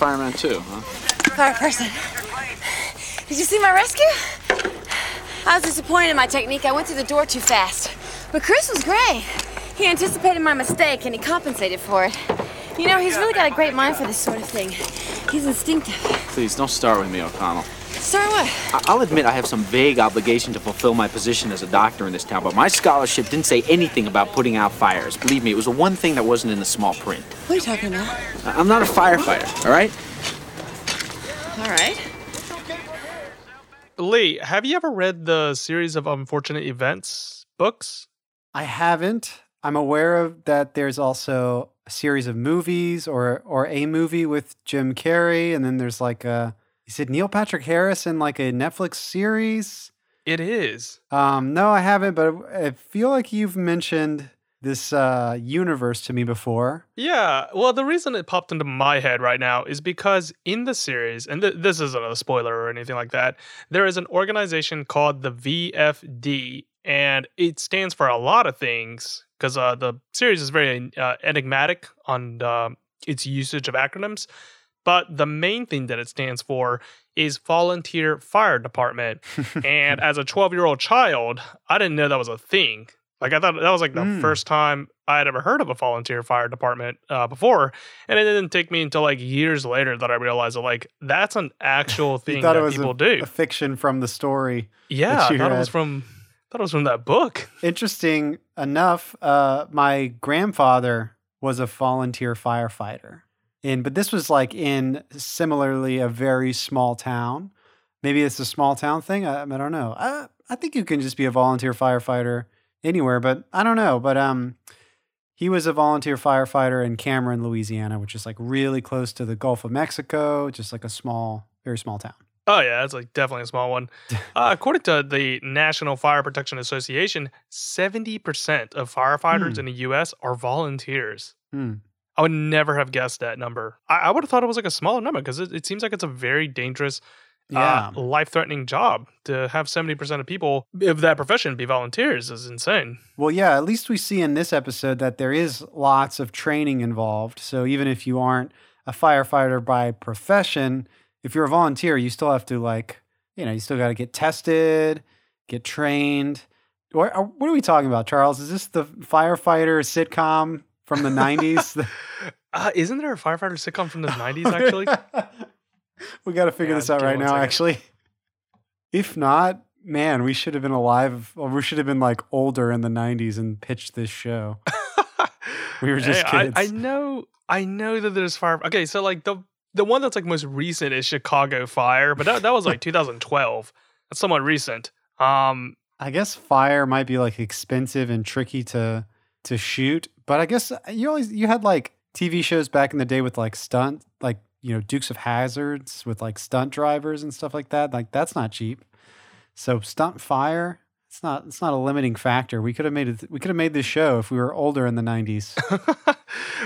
fireman too, huh? Fire person. Did you see my rescue? I was disappointed in my technique. I went through the door too fast. But Chris was great. He anticipated my mistake and he compensated for it. You know, he's really got a great mind for this sort of thing. He's instinctive. Please don't start with me, O'Connell. Start what? I- I'll admit I have some vague obligation to fulfill my position as a doctor in this town, but my scholarship didn't say anything about putting out fires. Believe me, it was the one thing that wasn't in the small print. What are you talking about? I- I'm not a firefighter, all right? All right. Lee, have you ever read the series of unfortunate events books? I haven't. I'm aware of that there's also a series of movies or or a movie with Jim Carrey and then there's like a is it Neil Patrick Harris in like a Netflix series? It is. Um no, I haven't, but I feel like you've mentioned this uh universe to me before. Yeah, well, the reason it popped into my head right now is because in the series, and th- this isn't a spoiler or anything like that, there is an organization called the VFD, and it stands for a lot of things because uh, the series is very uh, enigmatic on uh, its usage of acronyms. But the main thing that it stands for is Volunteer Fire Department. and as a 12 year old child, I didn't know that was a thing. Like I thought that was like the Mm. first time I had ever heard of a volunteer fire department uh, before, and it didn't take me until like years later that I realized that like that's an actual thing thought that it was people a, do. a fiction from the story. yeah, I thought it was from thought it was from that book. Interesting enough, uh, my grandfather was a volunteer firefighter. In but this was like in similarly a very small town. Maybe it's a small town thing. I, I don't know. I, I think you can just be a volunteer firefighter anywhere, but I don't know. But um, he was a volunteer firefighter in Cameron, Louisiana, which is like really close to the Gulf of Mexico, just like a small, very small town. Oh yeah, it's like definitely a small one. Uh, according to the National Fire Protection Association, seventy percent of firefighters Hmm. in the U.S. are volunteers. Hmm. I would never have guessed that number. I, I would have thought it was like a smaller number because it, it seems like it's a very dangerous, Yeah. uh, life-threatening job to have seventy percent of people of that profession be volunteers is insane. Well, yeah, at least we see in this episode that there is lots of training involved. So even if you aren't a firefighter by profession, if you're a volunteer, you still have to like, you know, you still got to get tested, get trained. Are- what are we talking about, Charles? Is this the firefighter sitcom from the 90s? Uh, isn't there a firefighter sitcom from the nineties actually? we got to figure Yeah, this out right now, second. actually. If not, man, we should have been alive, or we should have been like older in the 90s and pitched this show. We were just Hey, I, I know, I know that there's fire. Okay, so like the the one that's like most recent is Chicago Fire, but that, that was like 2012. That's somewhat recent. Um, I guess fire might be like expensive and tricky to to shoot, but I guess you always you had like TV shows back in the day with like stunt, like you know Dukes of Hazards with like stunt drivers and stuff like that. Like that's not cheap. So stunt fire, it's not it's not a limiting factor. We could have made it. We could have made this show if we were older in the '90s.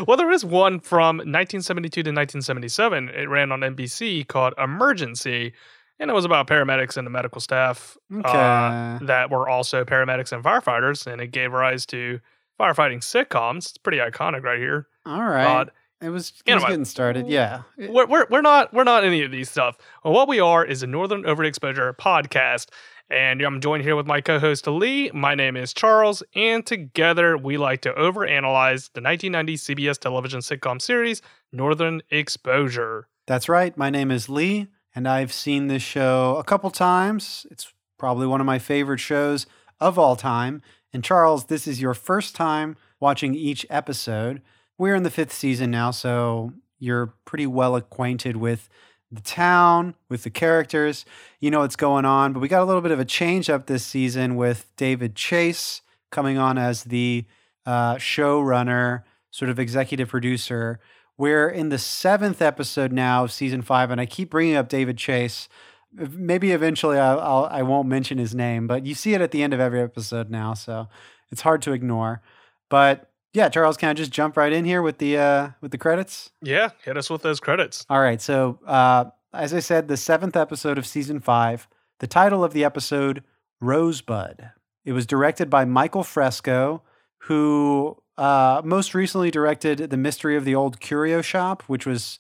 well, there is one from 1972 to 1977. It ran on NBC called Emergency, and it was about paramedics and the medical staff Okay. uh, that were also paramedics and firefighters, and it gave rise to firefighting sitcoms. It's pretty iconic right here. All right, it was it was what? getting started. Yeah. we're, we're, we're not we're not any of these stuff. Well, what we are is a Northern Overexposure podcast, and I'm joined here with my co-host Lee. My name is Charles, and together we like to overanalyze the 1990 CBS television sitcom series Northern Exposure. That's right. My name is Lee, and I've seen this show a couple times. It's probably one of my favorite shows of all time. And Charles, this is your first time watching each episode. We're in the fifth season now, so you're pretty well acquainted with the town, with the characters. You know what's going on. But we got a little bit of a change up this season with David Chase coming on as the uh, showrunner, sort of executive producer. We're in the seventh episode now of season five, and I keep bringing up David Chase. Maybe eventually I'll, I'll, I won't mention his name, but you see it at the end of every episode now, so it's hard to ignore. But yeah, Charles, can I just jump right in here with the uh, with the credits? Yeah, hit us with those credits. All right. So, uh, as I said, the seventh episode of season five, the title of the episode, Rosebud. It was directed by Michael Fresco, who uh, most recently directed The Mystery of the Old Curio Shop, which was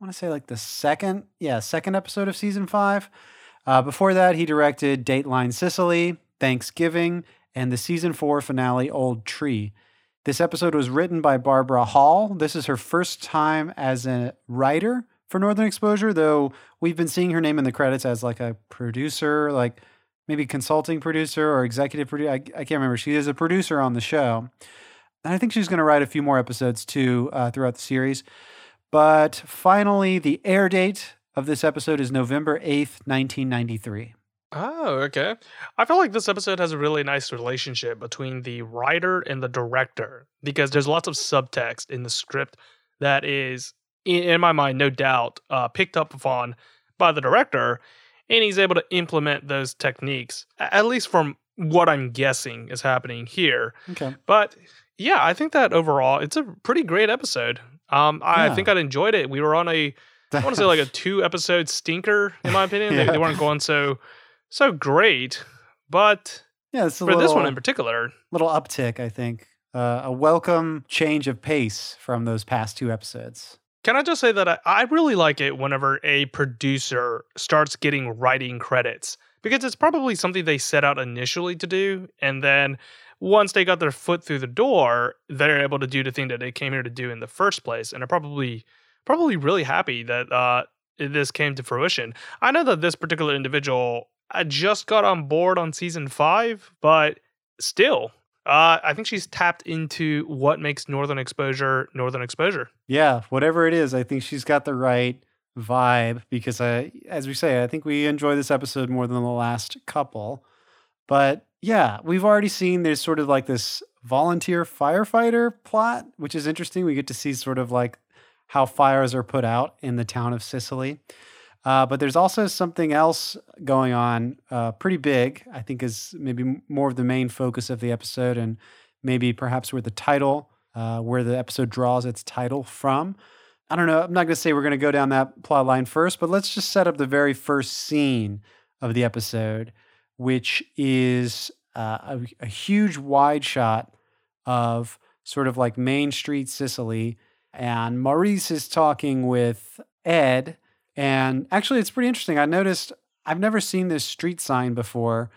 want to say like the second, yeah, second episode of season five. Uh, before that, he directed Dateline Cicely, Thanksgiving, and the season four finale, Old Tree. This episode was written by Barbara Hall. This is her first time as a writer for Northern Exposure, though we've been seeing her name in the credits as like a producer, like maybe consulting producer or executive producer. I, I can't remember. She is a producer on the show. And I think she's going to write a few more episodes too uh, throughout the series. But finally, the air date of this episode is November 8th, 1993. Oh, okay. I feel like this episode has a really nice relationship between the writer and the director because there's lots of subtext in the script that is, in, in my mind, no doubt, uh, picked up upon by the director, and he's able to implement those techniques, at least from what I'm guessing is happening here. Okay. But yeah, I think that overall it's a pretty great episode. Um, I Yeah. think I enjoyed it. We were on a I want to say like a two episode stinker, in my opinion. They, Yeah. they weren't going so so great, but yeah, for little, this one in particular, little uptick, I think. Uh, a welcome change of pace from those past two episodes. can I just say that I, I really like it whenever a producer starts getting writing credits because it's probably something they set out initially to do, and then once they got their foot through the door, they're able to do the thing that they came here to do in the first place, and are probably probably really happy that uh, this came to fruition. I know that this particular individual I just got on board on season five, but still, uh, I think she's tapped into what makes Northern Exposure Northern Exposure. Yeah, whatever it is, I think she's got the right vibe because I as we say, I think we enjoy this episode more than the last couple. But yeah, we've already seen there's sort of like this volunteer firefighter plot, which is interesting. We get to see sort of like how fires are put out in the town of Cicely. Uh, but there's also something else going on, uh, pretty big. I think is maybe more of the main focus of the episode, and maybe perhaps where the title, uh, where the episode draws its title from. I don't know. I'm not going to say we're going to go down that plot line first, but let's just set up the very first scene of the episode, which is uh, a, a huge wide shot of sort of like Main Street, Cicely. And Maurice is talking with Ed. And actually, it's pretty interesting. I noticed I've never seen this street sign before,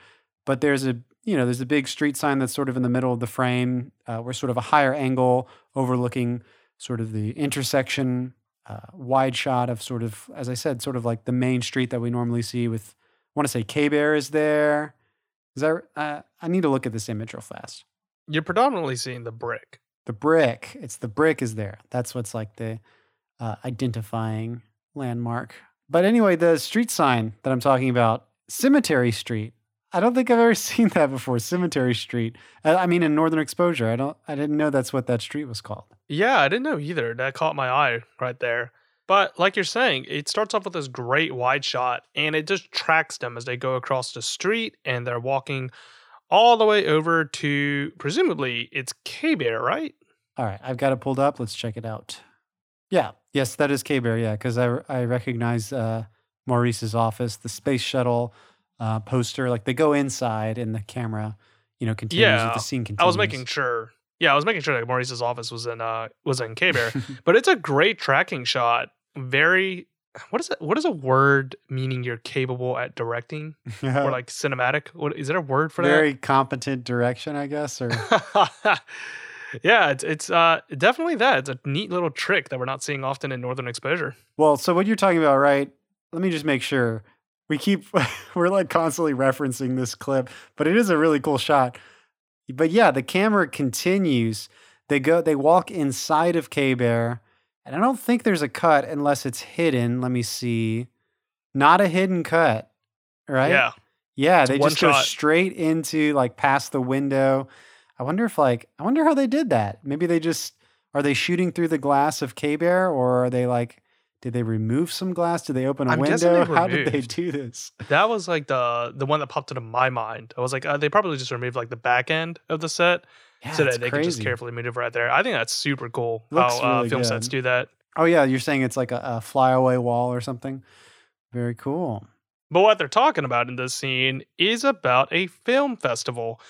but there's a you know there's a big street sign that's sort of in the middle of the frame. Uh, we're sort of a higher angle overlooking sort of the intersection, uh, wide shot of sort of as I said, sort of like the main street that we normally see. With want to say K Bear is there. Is that uh, I need to look at this image real fast. You're predominantly seeing the brick. The brick. It's the brick is there. That's what's like the uh, identifying landmark. But anyway, the street sign that I'm talking about, Cemetery Street. I don't think I've ever seen that before. Cemetery Street. I, I mean, in Northern Exposure, I don't. I didn't know that's what that street was called. Yeah, I didn't know either. That caught my eye right there. But like you're saying, it starts off with this great wide shot and it just tracks them as they go across the street and they're walking all the way over to presumably it's K Bear, right? All right, I've got it pulled up. Let's check it out. Yeah, yes, that is K Bear. Yeah, because I I recognize uh, Maurice's office, the space shuttle uh, poster. Like they go inside, and the camera, you know, continues. Yeah, the scene continues. I was making sure. Yeah, I was making sure that Maurice's office was in uh was in K Bear. but it's a great tracking shot. Very what is it? What is a word meaning you're capable at directing or like cinematic? What is there a word for that? very competent direction, I guess. Or yeah, it's it's uh definitely that. It's a neat little trick that we're not seeing often in Northern Exposure. well, so what you're talking about, right? Let me just make sure. We keep we're like constantly referencing this clip, but it is a really cool shot. But yeah, the camera continues. They go they walk inside of K Bear, and I don't think there's a cut unless it's hidden. Let me see. Not a hidden cut, right? Yeah. Yeah, It's they just go straight into like past the window. I wonder if like I wonder how they did that. Maybe they just are they shooting through the glass of K Bear or are they like did they remove some glass? Did they open a I'm window? How did they do this? That was like the the one that popped into my mind. I was like, uh, they probably just removed like the back end of the set Yeah, so that they could just carefully maneuver right there. I think that's super cool Looks how uh, film good. sets do that. Oh yeah, you're saying it's like a, a flyaway wall or something. Very cool. But what they're talking about in this scene is about a film festival.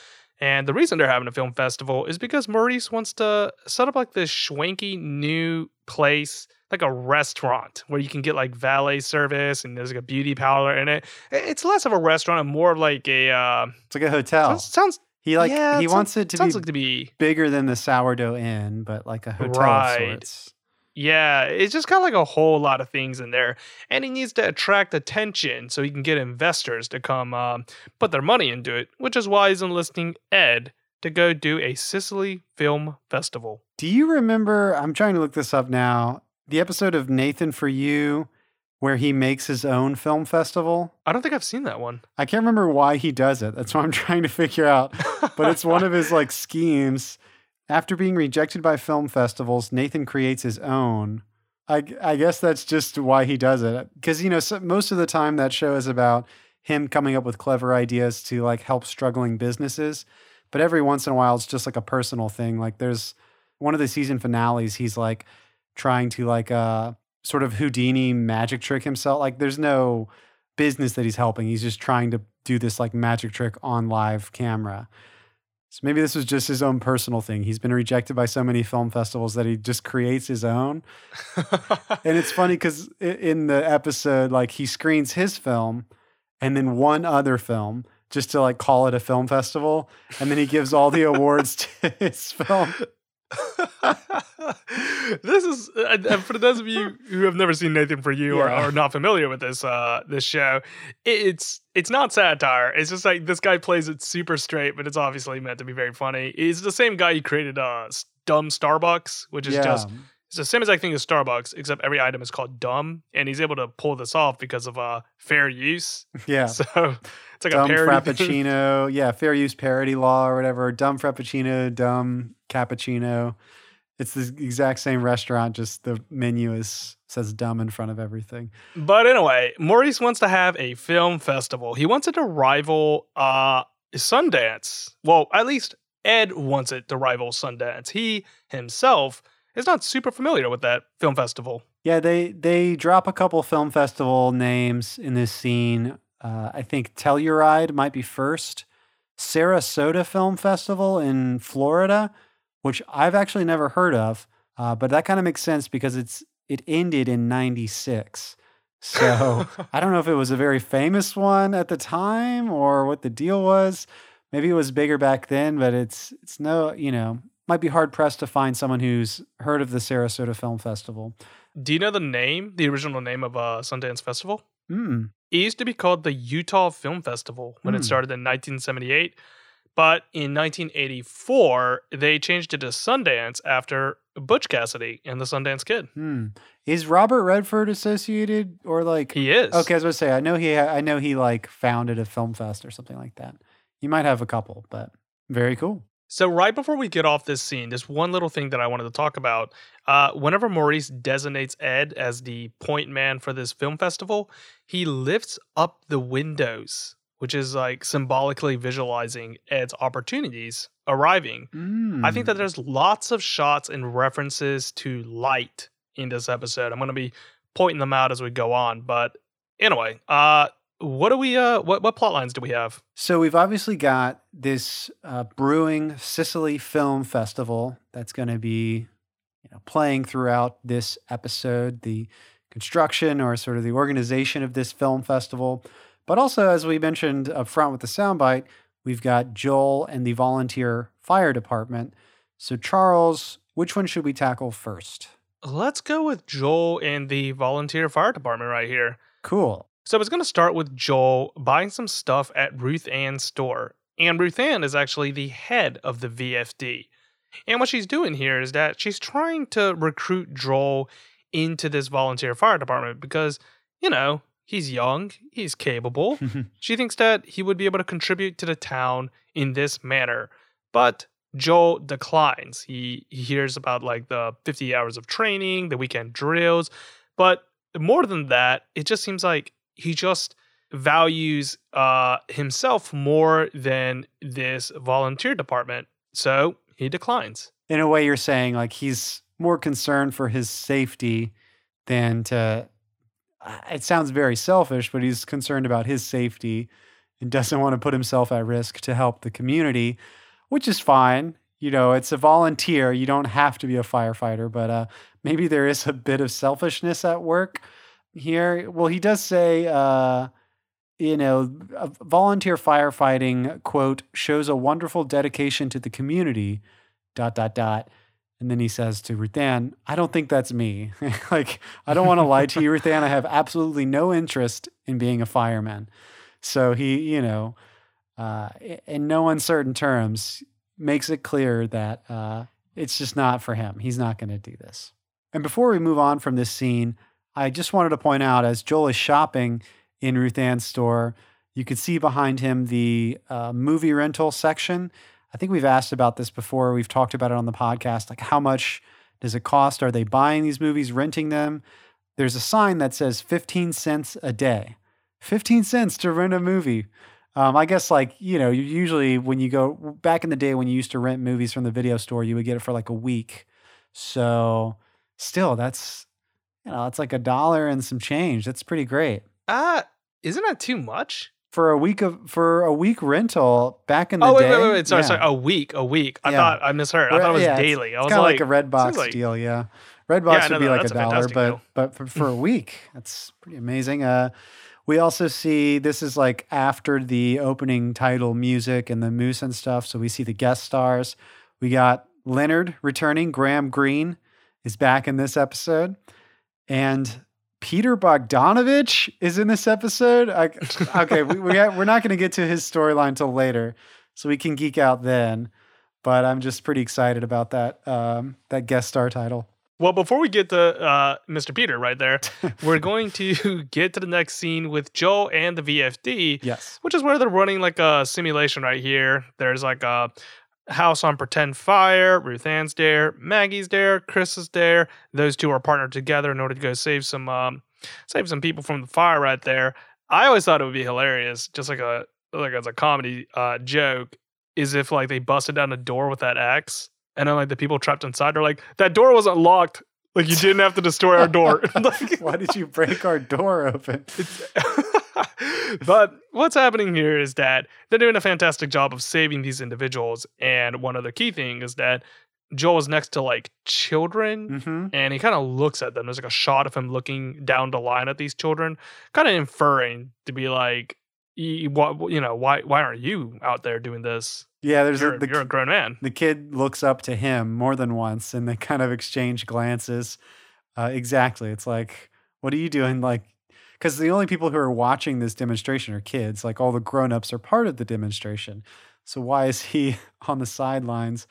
And the reason they're having a film festival is because Maurice wants to set up like this swanky new place, like a restaurant where you can get like valet service and there's like a beauty parlor in it. It's less of a restaurant and more of like a uh It's like a hotel. sounds, sounds he like yeah, he wants it to sounds be like to be bigger than the sourdough inn, but like a hotel Right. of sorts. Yeah, it's just got like a whole lot of things in there, and he needs to attract attention so he can get investors to come um, put their money into it. Which is why he's enlisting Ed to go do a Cicely Film Festival. Do you remember? I'm trying to look this up now. The episode of Nathan for You, where he makes his own film festival. I don't think I've seen that one. I can't remember why he does it. That's what I'm trying to figure out. But it's one of his like schemes. After being rejected by film festivals, Nathan creates his own. I, I guess that's just why he does it. Because, you know, so, most of the time that show is about him coming up with clever ideas to like help struggling businesses. But every once in a while, it's just like a personal thing. Like there's one of the season finales, he's like trying to like uh sort of Houdini magic trick himself. Like there's no business that he's helping. He's just trying to do this like magic trick on live camera. So maybe this was just his own personal thing. He's been rejected by so many film festivals that he just creates his own. And it's funny because in the episode, like he screens his film and then one other film just to like call it a film festival. And then he gives all the awards to his film. this is uh, for those of you who have never seen Nathan for You or are not familiar with this uh this show. It's it's not satire. It's just like this guy plays it super straight, but it's obviously meant to be very funny. He's the same guy who created uh Dumb Starbucks, which is yeah. just it's the same exact thing as Starbucks, except every item is called dumb, and he's able to pull this off because of uh fair use. yeah. So it's like dumb a parody thing. frappuccino. Yeah, fair use parody law or whatever. Dumb frappuccino, dumb cappuccino. It's the exact same restaurant, just the menu is says dumb in front of everything. But anyway, Maurice wants to have a film festival. He wants it to rival uh Sundance. Well, at least Ed wants it to rival Sundance. He himself is not super familiar with that film festival. Yeah, they they drop a couple film festival names in this scene. Uh, I think Telluride might be first. Sarasota Film Festival in Florida, which I've actually never heard of, uh, but that kind of makes sense because it's it ended in '96. So I don't know if it was a very famous one at the time or what the deal was. Maybe it was bigger back then, but it's it's no, you know, might be hard pressed to find someone who's heard of the Sarasota Film Festival. Do you know the name, the original name of uh Sundance Festival? Mm. It used to be called the Utah Film Festival when Hmm. it started in 1978. But in 1984, they changed it to Sundance after Butch Cassidy and the Sundance Kid. Hmm. Is Robert Redford associated or like? He is. Okay, I was going to say I know he I know he like founded a film fest or something like that. You might have a couple, but very cool. So right before we get off this scene, there's one little thing that I wanted to talk about. Uh, whenever Maurice designates Ed as the point man for this film festival, he lifts up the windows, which is like symbolically visualizing Ed's opportunities arriving. I think that Hmm. there's lots of shots and references to light in this episode. I'm going to be pointing them out as we go on, but anyway, uh, what do we uh, what what plot lines do we have? So we've obviously got this uh, brewing Cicely Film Festival that's going to be you know, playing throughout this episode. The construction or sort of the organization of this film festival, but also as we mentioned up front with the soundbite, we've got Joel and the volunteer fire department. So Charles, which one should we tackle first? Let's go with Joel and the volunteer fire department right here. Cool. So it's going to start with Joel buying some stuff at Ruth Ann's store. And Ruth Ann is actually the head of the VFD. And what she's doing here is that she's trying to recruit Joel into this volunteer fire department because, you know, he's young, he's capable. she thinks that he would be able to contribute to the town in this manner. But Joe declines. He, he hears about like the 50 hours of training, the weekend drills. But more than that, it just seems like he just values uh, himself more than this volunteer department. So he declines. in a way you're saying like he's more concerned for his safety than to it sounds very selfish but he's concerned about his safety and doesn't want to put himself at risk to help the community which is fine. You know, it's a volunteer. You don't have to be a firefighter, but uh, maybe there is a bit of selfishness at work here. Well, he does say, uh, you know, volunteer firefighting quote shows a wonderful dedication to the community. Dot dot dot. And then he says to Ruthann, I don't think that's me. like, I don't want to lie to you, Ruthann. I have absolutely no interest in being a fireman. So he, you know, uh, in no uncertain terms, makes it clear that uh, it's just not for him. He's not going to do this. And before we move on from this scene, I just wanted to point out as Joel is shopping in Ruthann's store, you can see behind him the uh, movie rental section. I think we've asked about this before. We've talked about it on the podcast. Like, how much does it cost? Are they buying these movies, renting them? There's a sign that says 15 cents a day. 15 cents to rent a movie. Um, I guess, like, you know, usually when you go back in the day when you used to rent movies from the video store, you would get it for like a week. So, still, that's, you know, it's like a dollar and some change. That's pretty great. Uh, isn't that too much? For a week of for a week rental back in the Oh wait, day. wait, wait, wait. Sorry, yeah. sorry. A week, a week. I Yeah. thought I misheard. I thought it was yeah, daily. I It's was kind of like, like a red box like- deal, yeah. Red Yeah, box no, would be no, like a dollar, but deal. but for, for a week, that's pretty amazing. Uh, we also see this is like after the opening title music and the moose and stuff. So we see the guest stars. We got Leonard returning. Graham Greene is back in this episode, and Peter Bogdanovich is in this episode. I, okay, we, we we're not going to get to his storyline till later, so we can geek out then. But I'm just pretty excited about that um, that guest star title. Well, before we get to uh, Mr. Peter right there, we're going to get to the next scene with Joe and the VFD, Yes. which is where they're running like a simulation right here. There's like a house on pretend fire. Ruth Ann's there, Maggie's there, Chris is there. Those two are partnered together in order to go save some um, save some people from the fire right there. I always thought it would be hilarious, just like a like as a comedy uh, joke, is if like they busted down a door with that axe, and then like the people trapped inside are like, that door wasn't locked. Like you didn't have to destroy our door. Like- Why did you break our door open? but what's happening here is that they're doing a fantastic job of saving these individuals. And one other key thing is that Joel is next to like children hmm and he kind of looks at them. There's like a shot of him looking down the line at these children, kind of inferring to be like, what you know, why why aren't you out there doing this? Yeah, there's You're, a, the, you're a grown man. the kid looks up to him more than once, and they kind of exchange glances. Uh, exactly, it's like, what are you doing? Like, because the only people who are watching this demonstration are kids. Like all the grown-ups are part of the demonstration. So why is he on the sidelines?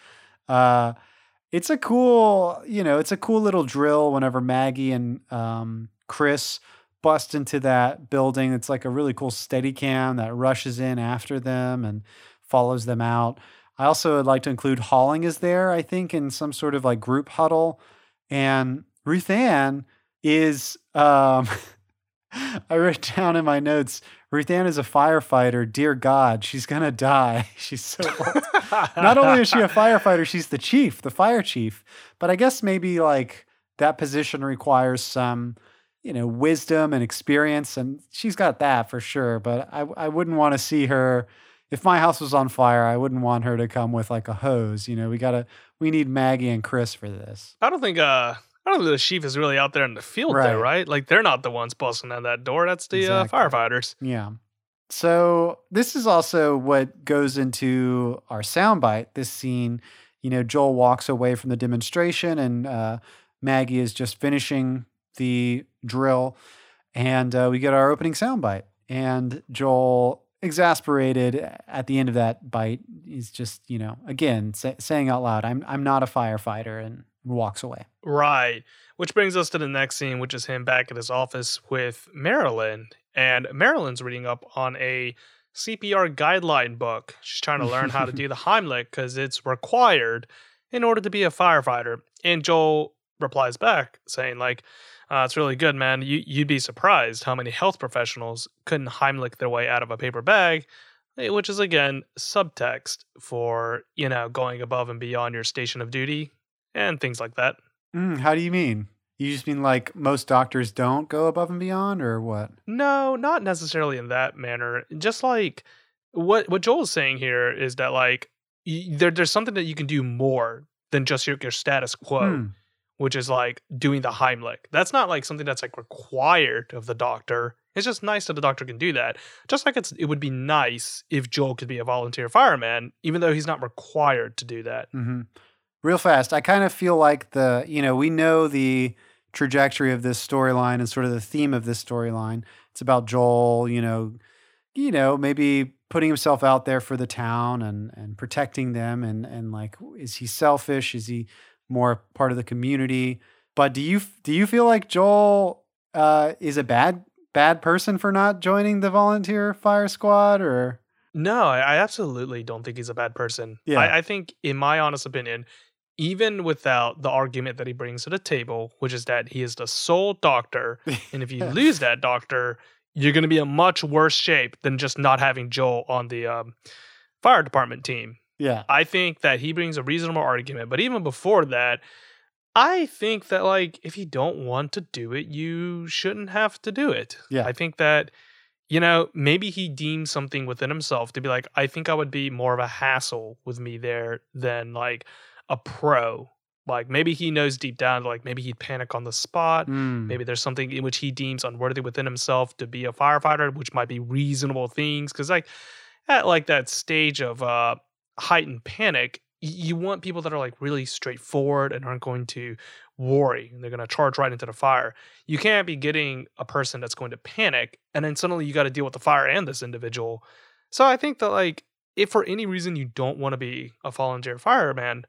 Uh, it's a cool, you know, it's a cool little drill. Whenever Maggie and um, Chris bust into that building, it's like a really cool steady cam that rushes in after them and follows them out. I also would like to include Holling is there, I think, in some sort of like group huddle. And Ruth Ann is, um, I wrote down in my notes, Ruth Ann is a firefighter. Dear God, she's to die. She's so old. Not only is she a firefighter, she's the chief, the fire chief. But I guess maybe like that position requires some, you know, wisdom and experience. And she's got that for sure. But I, I wouldn't want to see her if my house was on fire, I wouldn't want her to come with like a hose. You know, we gotta we need Maggie and Chris for this. I don't think uh I don't think the chief is really out there in the field Right. there, right? Like they're not the ones busting down that door. That's the Exactly. uh, firefighters. Yeah. So this is also what goes into our soundbite. This scene, you know, Joel walks away from the demonstration, and uh, Maggie is just finishing the drill, and uh, we get our opening soundbite. And Joel, exasperated at the end of that bite, is just, you know, again sa- saying out loud, "I'm I'm not a firefighter," and walks away. Right. Which brings us to the next scene, which is him back at his office with Marilyn. And Marilyn's reading up on a CPR guideline book. She's trying to learn how to do the Heimlich because it's required in order to be a firefighter. And Joel replies back saying, like, uh, it's really good, man. You, you'd be surprised how many health professionals couldn't Heimlich their way out of a paper bag, eh, which is, again, subtext for, you know, going above and beyond your station of duty and things like that. Mm, how do you mean? You just mean like most doctors don't go above and beyond, or what? No, not necessarily in that manner. Just like what what Joel's saying here is that like y- there, there's something that you can do more than just your, your status quo, Hmm. which is like doing the Heimlich. That's not like something that's like required of the doctor. It's just nice that the doctor can do that. Just like it's it would be nice if Joel could be a volunteer fireman, even though he's not required to do that. hmm Real fast, I kind of feel like the, you know, we know the trajectory of this storyline and sort of the theme of this storyline. It's about Joel, you know, you know, maybe putting himself out there for the town and and protecting them and and like is he selfish? Is he more part of the community? But do you do you feel like Joel uh, is a bad bad person for not joining the volunteer fire squad or No, I, absolutely don't think he's a bad person. Yeah. I, I think, in my honest opinion, even without the argument that he brings to the table, which is that he is the sole doctor, and if you lose that doctor, you're going to be in much worse shape than just not having Joel on the um, fire department team. yeah. I think that he brings a reasonable argument. But even before that, I think that like if you don't want to do it, you shouldn't have to do it. Yeah. I think that you know maybe he deems something within himself to be like I think I would be more of a hassle with me there than like a pro. Like maybe he knows deep down like maybe he'd panic on the spot. Mm. Maybe there's something in which he deems unworthy within himself to be a firefighter, which might be reasonable things. Cause like at like that stage of uh heightened panic, y- you want people that are like really straightforward and aren't going to worry. and They're gonna charge right into the fire. You can't be getting a person that's going to panic and then suddenly you got to deal with the fire and this individual. So I think that like if for any reason you don't want to be a volunteer fireman,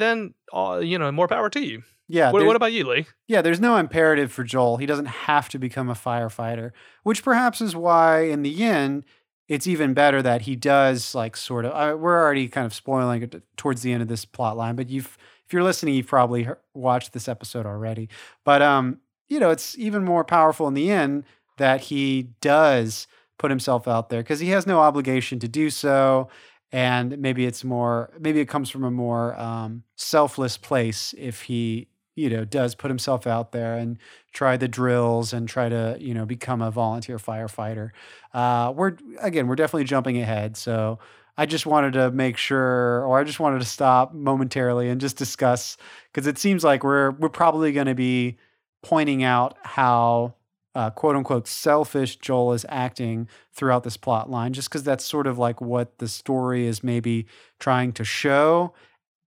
then uh, you know more power to you. Yeah. what, what about you, Lee? Yeah, there's no imperative for Joel. He doesn't have to become a firefighter, which perhaps is why, in the end, it's even better that he does like sort of. Uh, we're already kind of spoiling it towards the end of this plot line, but you've, if you're listening, you've probably he- watched this episode already. But um, you know, it's even more powerful in the end that he does put himself out there because he has no obligation to do so and maybe it's more maybe it comes from a more um, selfless place if he you know does put himself out there and try the drills and try to you know become a volunteer firefighter. Uh, we're again we're definitely jumping ahead so i just wanted to make sure or i just wanted to stop momentarily and just discuss because it seems like we're we're probably going to be pointing out how uh, quote unquote selfish Joel is acting throughout this plot line, just because that's sort of like what the story is maybe trying to show.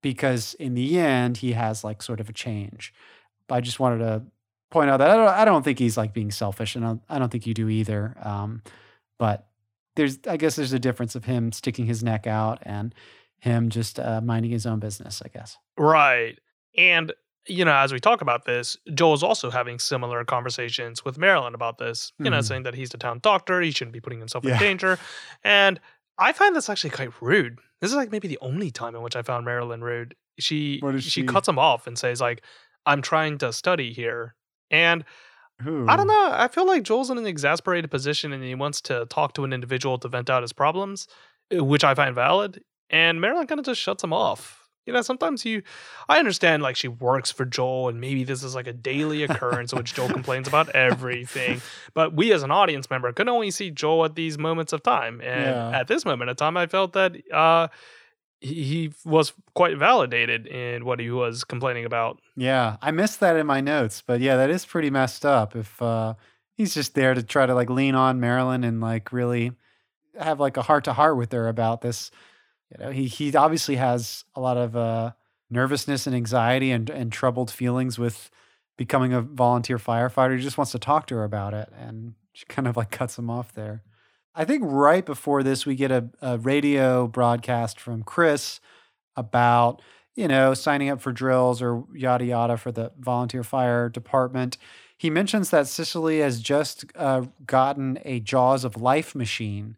Because in the end, he has like sort of a change. I just wanted to point out that I don't, I don't think he's like being selfish, and I don't, I don't think you do either. Um, but there's, I guess, there's a difference of him sticking his neck out and him just uh, minding his own business. I guess. Right. And, you know, as we talk about this, Joel's also having similar conversations with Marilyn about this, you know, Mhm. saying that he's the town doctor, he shouldn't be putting himself Yeah. in danger. And I find this actually quite rude. This is like maybe the only time in which I found Marilyn rude. She she she- cuts him off and says like, "I'm trying to study here." And I Hmm. don't know. I feel like Joel's in an exasperated position and he wants to talk to an individual to vent out his problems, which I find valid. And Marilyn kind of just shuts him off. You know, sometimes you, I understand like she works for Joel and maybe this is like a daily occurrence in which Joel complains about everything. But we as an audience member can only see Joel at these moments of time. And Yeah. at this moment of time, I felt that uh, he, he was quite validated in what he was complaining about. Yeah, I missed that in my notes, but yeah, that is pretty messed up. If uh, he's just there to try to like lean on Marilyn and like really have like a heart to heart with her about this, you know, he he obviously has a lot of uh, nervousness and anxiety and and troubled feelings with becoming a volunteer firefighter. He just wants to talk to her about it, and she kind of like cuts him off there. I think right before this, we get a, a radio broadcast from Chris about you know, signing up for drills or yada yada for the volunteer fire department. He mentions that Cicely has just uh, gotten a Jaws of Life machine,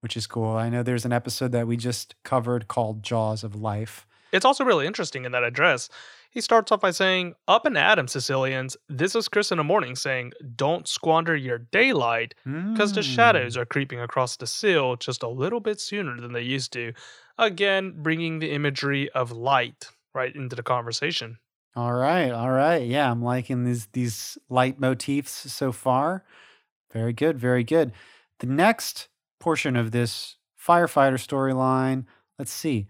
which is cool. I know there's an episode that we just covered called Jaws of Life. It's also really interesting in that address. He starts off by saying, Up and at 'em, Sicilians. This is Chris in the morning saying, Don't squander your daylight because the Mm. shadows are creeping across the sill just a little bit sooner than they used to. Again, bringing the imagery of light right into the conversation. All right, all right. Yeah, I'm liking these these light motifs so far. Very good, very good. The next portion of this firefighter storyline, let's see.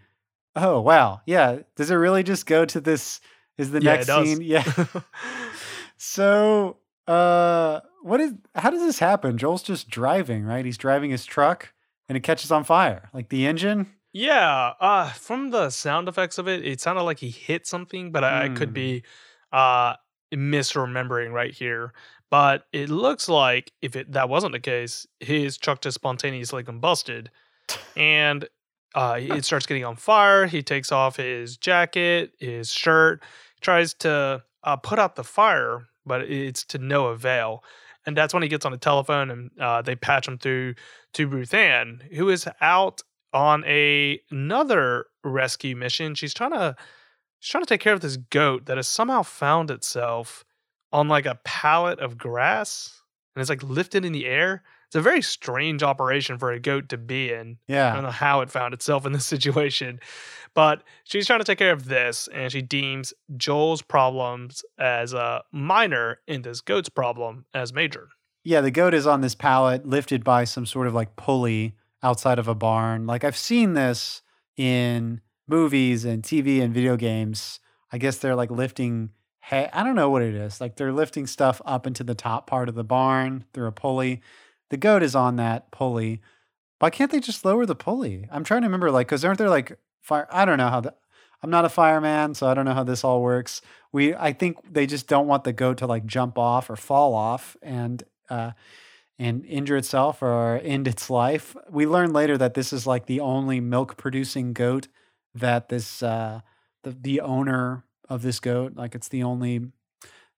Oh wow, yeah. Does it really just go to this? Is the Yeah, next scene? Yeah. so, uh, what is? How does this happen? Joel's just driving, right? He's driving his truck, and it catches on fire, like the engine. Yeah, uh, from the sound effects of it, it sounded like he hit something, but I, I could Hmm. be uh misremembering right here. But it looks like if it that wasn't the case, his truck just spontaneously combusted, and uh, it starts getting on fire. He takes off his jacket, his shirt, tries to uh, put out the fire, but it's to no avail. And that's when he gets on the telephone and uh, they patch him through to Ruth Ann, who is out on a another rescue mission. She's trying to she's trying to take care of this goat that has somehow found itself on like a pallet of grass and it's like lifted in the air. It's a very strange operation for a goat to be in. Yeah. I don't know how it found itself in this situation, but she's trying to take care of this, and she deems Joel's problems as a minor and this goat's problem as major. Yeah, the goat is on this pallet lifted by some sort of like pulley outside of a barn. Like I've seen this in movies and TV and video games. I guess they're like lifting hay. I don't know what it is. Like they're lifting stuff up into the top part of the barn through a pulley. The goat is on that pulley. Why can't they just lower the pulley? I'm trying to remember, like, because aren't there like fire? I don't know how the. I'm not a fireman, so I don't know how this all works. We, I think they just don't want the goat to like jump off or fall off and uh, and injure itself or end its life. We learn later that this is like the only milk producing goat that this uh, the the owner of this goat like it's the only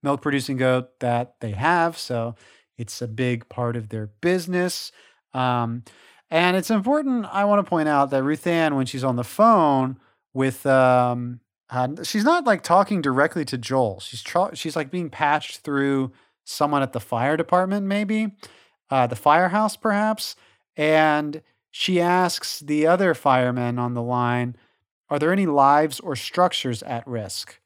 milk producing goat that they have. So it's a big part of their business. Um, and it's important. I want to point out that Ruth Ann, when she's on the phone with, um, uh, she's not like talking directly to Joel. She's tr- she's like being patched through someone at the fire department, maybe uh, the firehouse, perhaps. And she asks the other firemen on the line, "Are there any lives or structures at risk?"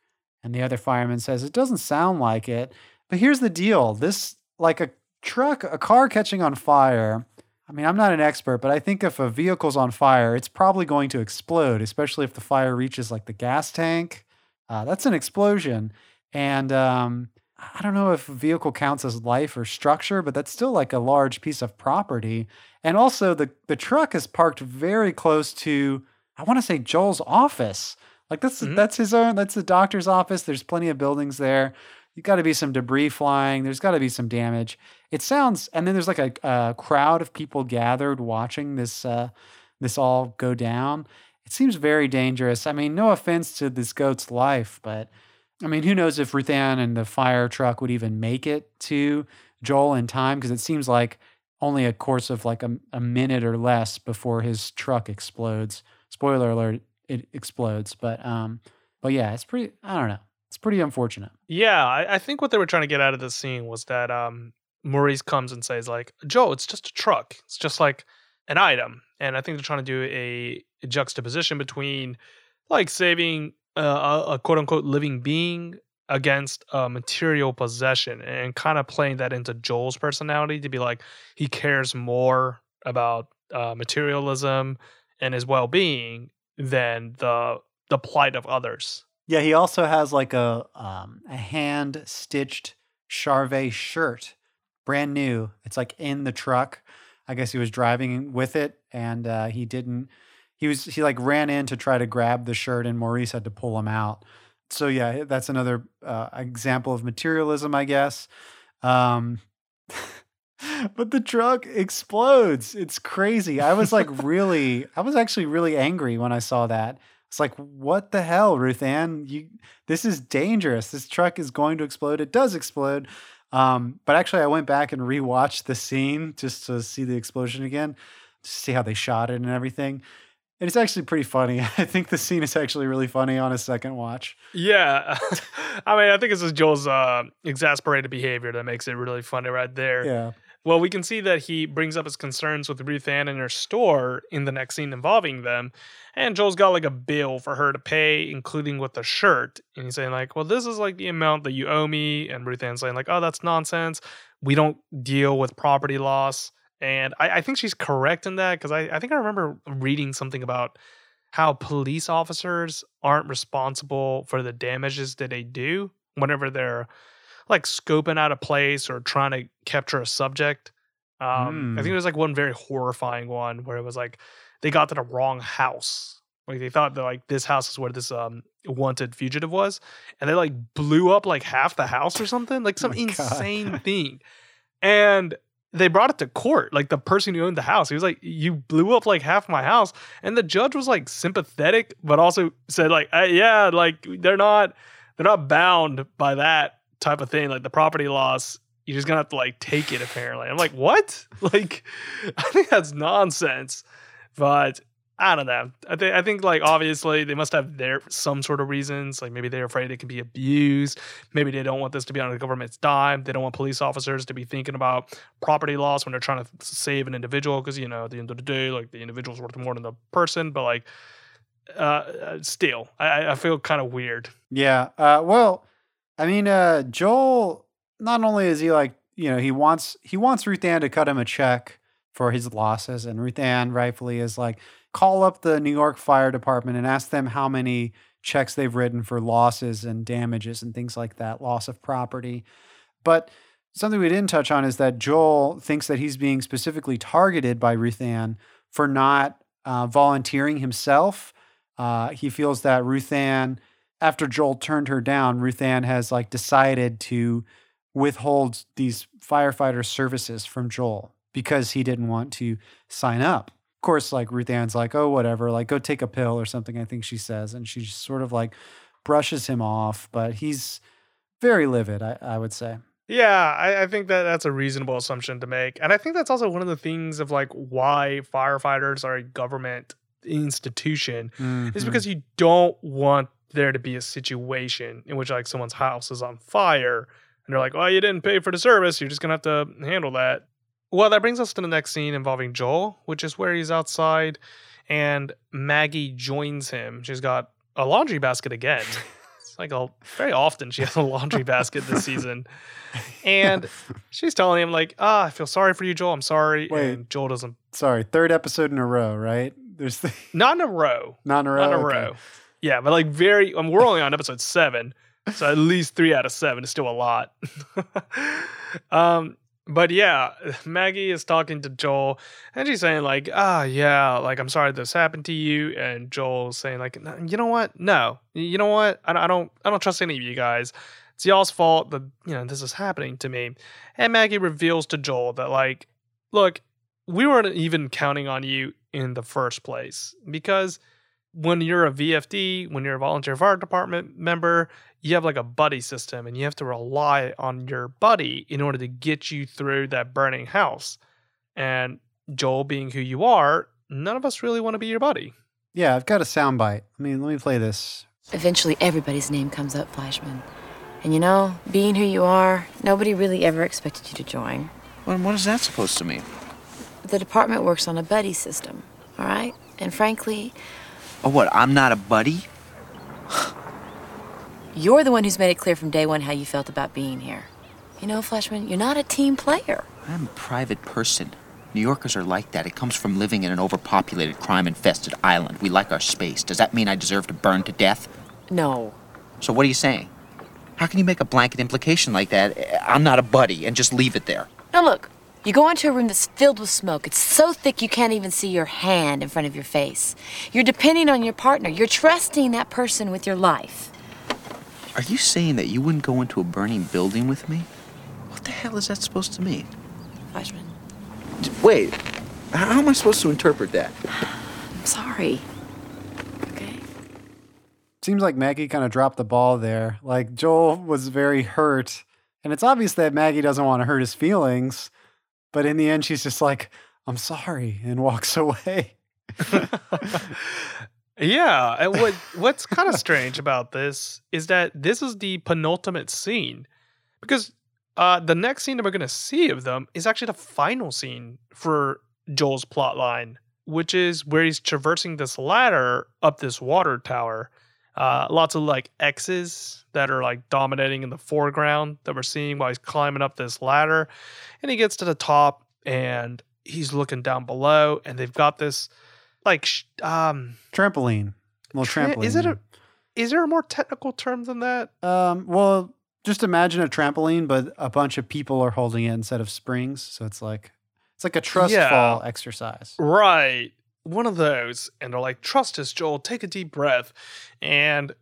And the other fireman says, "It doesn't sound like it." But here's the deal: this, like a truck, a car catching on fire. I mean, I'm not an expert, but I think if a vehicle's on fire, it's probably going to explode, especially if the fire reaches like the gas tank. Uh, that's an explosion. And um, I don't know if a vehicle counts as life or structure, but that's still like a large piece of property. And also, the, the truck is parked very close to, I want to say, Joel's office. Like that's Mhm. that's his own. That's the doctor's office. There's plenty of buildings there. You got to be some debris flying. There's got to be some damage. It sounds, and then there's like a, a crowd of people gathered watching this uh, this all go down. It seems very dangerous. I mean, no offense to this goat's life, but I mean, who knows if Ruthann and the fire truck would even make it to Joel in time? Because it seems like only a course of like a, a minute or less before his truck explodes. Spoiler alert: it explodes. But um, but yeah, it's pretty. I don't know. It's pretty unfortunate. Yeah, I, I think what they were trying to get out of this scene was that um, Maurice comes and says like, "Joe, it's just a truck. It's just like an item." And I think they're trying to do a, a juxtaposition between like saving uh, a, a quote unquote living being against a material possession, and kind of playing that into Joel's personality to be like he cares more about uh, materialism and his well being than the the plight of others. Yeah, he also has like a um, a hand stitched Charvet shirt, brand new. It's like in the truck. I guess he was driving with it, and uh, he didn't. He was he like ran in to try to grab the shirt, and Maurice had to pull him out. So yeah, that's another uh, example of materialism, I guess. Um, but the truck explodes. It's crazy. I was like really, I was actually really angry when I saw that. It's like, what the hell, Ruth Ann? You, this is dangerous. This truck is going to explode. It does explode. Um, but actually, I went back and rewatched the scene just to see the explosion again, to see how they shot it and everything. And it's actually pretty funny. I think the scene is actually really funny on a second watch. Yeah. I mean, I think it's just Joel's uh, exasperated behavior that makes it really funny right there. Yeah. Well, we can see that he brings up his concerns with Ruth Ann in her store in the next scene involving them. And Joel's got like a bill for her to pay, including with the shirt. And he's saying, like, well, this is like the amount that you owe me. And Ruth Ann's saying, like, oh, that's nonsense. We don't deal with property loss. And I, I think she's correct in that because I, I think I remember reading something about how police officers aren't responsible for the damages that they do whenever they're like scoping out a place or trying to capture a subject. Um, I think Mm. there's like one very horrifying one where it was like they got to the wrong house. Like they thought that like this house is where this um wanted fugitive was, and they like blew up like half the house or something, like some God. insane thing. And they brought it to court. Like the person who owned the house, he was like, "You blew up like half my house," and the judge was like sympathetic, but also said like, uh, "Yeah, like they're not they're not bound by that type of thing. Like the property loss, you're just gonna have to like take it. Apparently, I'm like, what? Like, I think that's nonsense. But I don't know. I think I think like obviously they must have their some sort of reasons. Like maybe they're afraid it can be abused. Maybe they don't want this to be on the government's dime. They don't want police officers to be thinking about property loss when they're trying to save an individual. Because you know, at the end of the day, like the individual's worth more than the person. But like, uh, uh still, I, I feel kind of weird. Yeah. Uh, well, I mean, uh, Joel. Not only is he like, you know, he wants he wants Ruth Ann to cut him a check for his losses, and Ruth Ann rightfully is like, call up the New York Fire Department and ask them how many checks they've written for losses and damages and things like that, loss of property. But something we didn't touch on is that Joel thinks that he's being specifically targeted by Ruth Ann for not uh, volunteering himself. Uh, he feels that Ruth Ann after Joel turned her down, Ruth Ann has like decided to withhold these firefighter services from Joel because he didn't want to sign up. Of course, like Ruth Ann's like, oh, whatever, like go take a pill or something, I think she says. And she just sort of like brushes him off, but he's very livid, I, I would say. Yeah, I, I think that that's a reasonable assumption to make. And I think that's also one of the things of like why firefighters are a government institution is Mhm. because you don't want there to be a situation in which like someone's house is on fire and they're like, "Oh, you didn't pay for the service. You're just gonna have to handle that." Well, that brings us to the next scene involving Joel, which is where he's outside and Maggie joins him. She's got a laundry basket again. It's like a very often she has a laundry basket this season. And she's telling him like, "Ah, I feel sorry for you, Joel. I'm sorry." Wait. And Joel doesn't. Sorry, third episode in a row, right? There's the, Not in a row. not in a row. Not in a Okay. row. Yeah, but like very. Um, we're only on episode seven, so at least three out of seven is still a lot. um, but yeah, Maggie is talking to Joel, and she's saying like, "Ah, yeah, like I'm sorry this happened to you," and Joel's saying like, "You know what? No, you know what? I, I don't, I don't trust any of you guys. It's y'all's fault that you know this is happening to me." And Maggie reveals to Joel that like, look, we weren't even counting on you in the first place because when you're a VFD, when you're a volunteer fire department member, you have like a buddy system and you have to rely on your buddy in order to get you through that burning house. And Joel, being who you are, none of us really want to be your buddy. Yeah, I've got a soundbite. I mean, let me play this. Eventually, everybody's name comes up, Fleischman. And you know, being who you are, nobody really ever expected you to join. Well, what is that supposed to mean? The department works on a buddy system, all right? And frankly, Oh, what? I'm not a buddy? you're the one who's made it clear from day one how you felt about being here. You know, Fleischman, you're not a team player. I'm a private person. New Yorkers are like that. It comes from living in an overpopulated, crime infested island. We like our space. Does that mean I deserve to burn to death? No. So, what are you saying? How can you make a blanket implication like that? I'm not a buddy and just leave it there. Now, look, you go into a room that's filled with smoke. It's so thick you can't even see your hand in front of your face. You're depending on your partner, you're trusting that person with your life. Are you saying that you wouldn't go into a burning building with me? What the hell is that supposed to mean? Fleischman, D- Wait, how am I supposed to interpret that? I'm sorry. Okay? Seems like Maggie kind of dropped the ball there. Like Joel was very hurt, and it's obvious that Maggie doesn't want to hurt his feelings, but in the end, she's just like, "I'm sorry," and walks away. Yeah, and what what's kind of strange about this is that this is the penultimate scene, because uh, the next scene that we're gonna see of them is actually the final scene for Joel's plot line, which is where he's traversing this ladder up this water tower. Uh, lots of like X's that are like dominating in the foreground that we're seeing while he's climbing up this ladder, and he gets to the top and he's looking down below, and they've got this like sh- um Trampoline. Well, Tra- trampoline. is it a is there a more technical term than that? Um, well, just imagine a trampoline, but a bunch of people are holding it instead of springs. So it's like it's like a trust Yeah. fall exercise. Right. One of those. And they're like, trust us, Joel, take a deep breath. And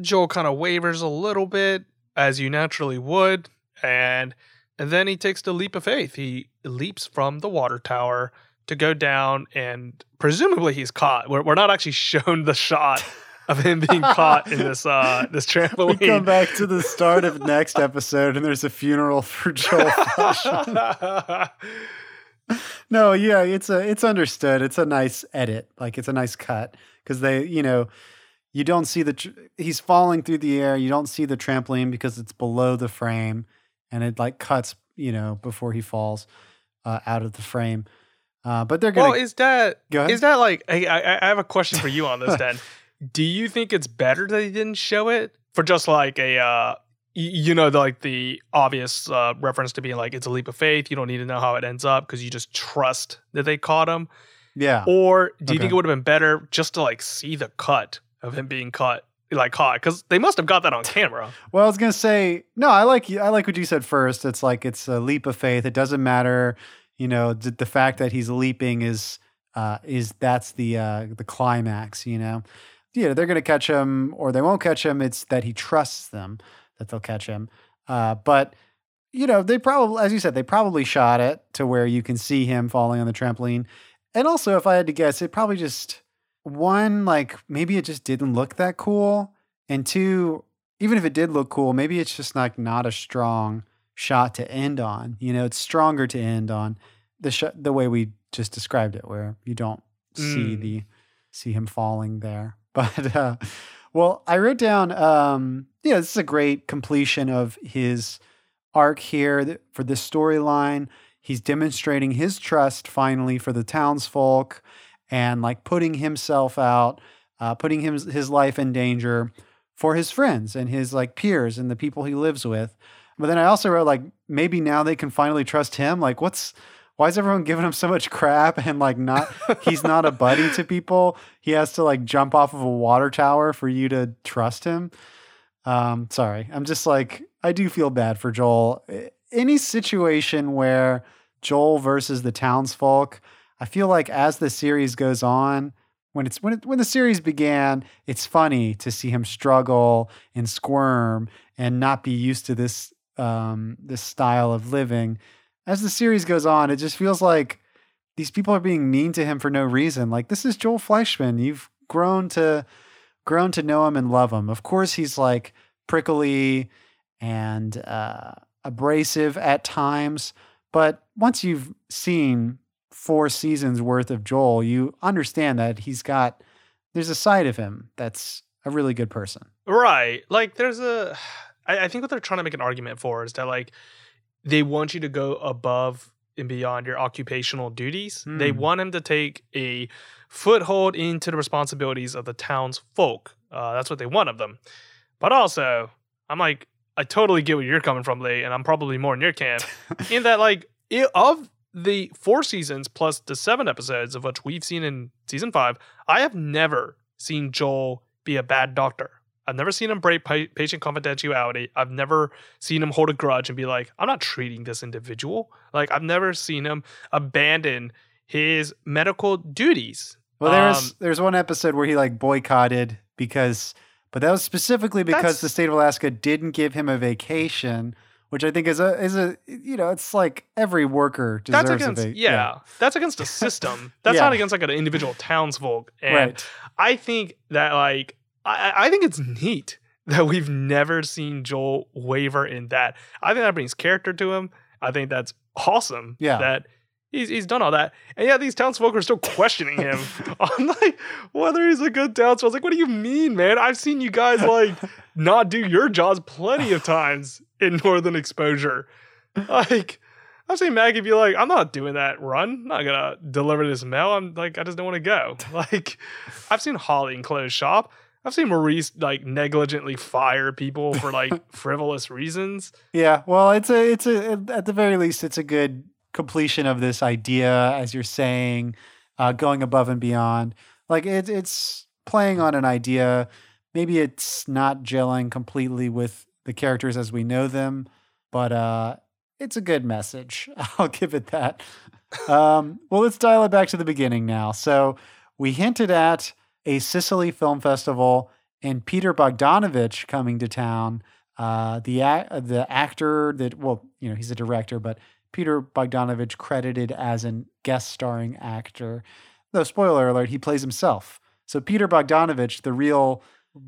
Joel kind of wavers a little bit, as you naturally would. And, and then he takes the leap of faith. He leaps from the water tower to go down, and presumably he's caught. We're, we're not actually shown the shot of him being caught in this uh this We come back to the start of next episode, and there's a funeral for Joel. No, yeah, it's a it's understood. It's a nice edit, like it's a nice cut because they, you know, you don't see the tr- he's falling through the air. You don't see the trampoline because it's below the frame, and it like cuts, you know, before he falls uh, out of the frame. Uh, but they're gonna well, is that is that like? Hey, I I have a question for you on this. Then, do you think it's better that he didn't show it for just like a uh, you know, the, like the obvious uh, reference to being like it's a leap of faith. You don't need to know how it ends up because you just trust that they caught him. yeah. Or do you think it would have been better just to like see the cut of him being caught, like caught? Because they must have got that on camera. Well, I was gonna say no. I like I like what you said first. It's like it's a leap of faith. It doesn't matter, you know, the, the fact that he's leaping is uh, is that's the uh, the climax. You know, yeah, they're gonna catch him or they won't catch him. It's that he trusts them that they'll catch him. Uh, but you know, they probably, as you said, they probably shot it to where you can see him falling on the trampoline. And also, if I had to guess, it probably just one like maybe it just didn't look that cool, and two, even if it did look cool, maybe it's just like not a strong shot to end on. You know, it's stronger to end on the sh- the way we just described it, where you don't see Mm. the see him falling there. But uh, well, I wrote down. Um, yeah, this is a great completion of his arc here for this storyline. He's demonstrating his trust finally for the townsfolk and like putting himself out, uh, putting his, his life in danger for his friends and his like peers and the people he lives with. But then I also wrote like maybe now they can finally trust him. Like what's why is everyone giving him so much crap and like not he's not a buddy to people. He has to like jump off of a water tower for you to trust him. Um sorry. I'm just like I do feel bad for Joel. Any situation where Joel versus the townsfolk, I feel like as the series goes on, when it's when it, when the series began, it's funny to see him struggle and squirm and not be used to this um, this style of living. As the series goes on, it just feels like these people are being mean to him for no reason. Like this is Joel Fleischman. You've grown to grown to know him and love him. Of course, he's like prickly and uh, abrasive at times, but once you've seen four seasons worth of Joel, you understand that he's got there's a side of him that's a really good person. Right. Like there's a I, I think what they're trying to make an argument for is that like they want you to go above and beyond your occupational duties. They Hmm. want him to take a foothold into the responsibilities of the town's folk. Uh, that's what they want of them. But also, I'm like, I totally get where you're coming from, Lee, and I'm probably more in your camp. in that, like, i of the four seasons plus the seven episodes of which we've seen in season five, I have never seen Joel be a bad doctor. I've never seen him break patient confidentiality. I've never seen him hold a grudge and be like, I'm not treating this individual. Like, I've never seen him abandon his medical duties. Well, there's Um, there's one episode where he like boycotted because, but that was specifically because the state of Alaska didn't give him a vacation, which I think is a is a you know it's like every worker deserves That's against, a va- yeah, that's against the system. That's Yeah. not against like an individual townsfolk. And right. I think that like I, I think it's neat that we've never seen Joel waver in that. I think that brings character to him. I think that's awesome. Yeah. That he's he's done all that. And yeah, these townsfolk are still questioning him on like whether he's a good townsfolk. I was like, what do you mean, man? I've seen you guys like not do your jobs plenty of times in Northern Exposure. Like I've seen Maggie be like, I'm not doing that run. I'm not gonna deliver this mail. I'm like, I just don't want to go. Like, I've seen Holly close shop. I've seen Maurice like negligently fire people for like frivolous reasons. Yeah, well, it's a it's a at the very least it's a good completion of this idea as you're saying uh, going above and beyond. Like it, it's playing on an idea. Maybe it's not gelling completely with the characters as we know them, but uh, it's a good message. I'll give it that. Um, well, let's dial it back to the beginning now. So we hinted at a Cicely Film Festival and Peter Bogdanovich coming to town. Uh, the the actor that well, you know, he's a director, but Peter Bogdanovich credited as an guest starring actor. Though spoiler alert, he plays himself. So Peter Bogdanovich, the real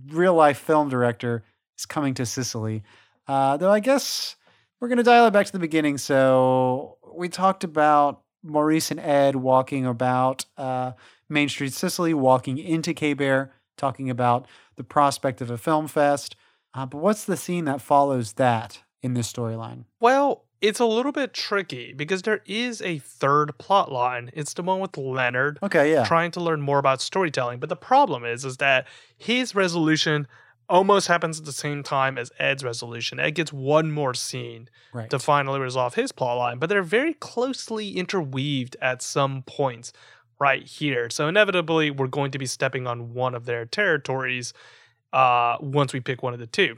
real life film director, is coming to Cicely. Uh, though I guess we're gonna dial it back to the beginning. So we talked about Maurice and Ed walking about uh, Main Street Cicely, walking into K Bear, talking about the prospect of a film fest. Uh, but what's the scene that follows that in this storyline? Well, it's a little bit tricky because there is a third plot line. It's the one with Leonard Okay, yeah. trying to learn more about storytelling. But the problem is, is that his resolution almost happens at the same time as Ed's resolution. Ed gets one more scene right. to finally resolve his plot line, but they're very closely interweaved at some points right here. So inevitably, we're going to be stepping on one of their territories uh, once we pick one of the two.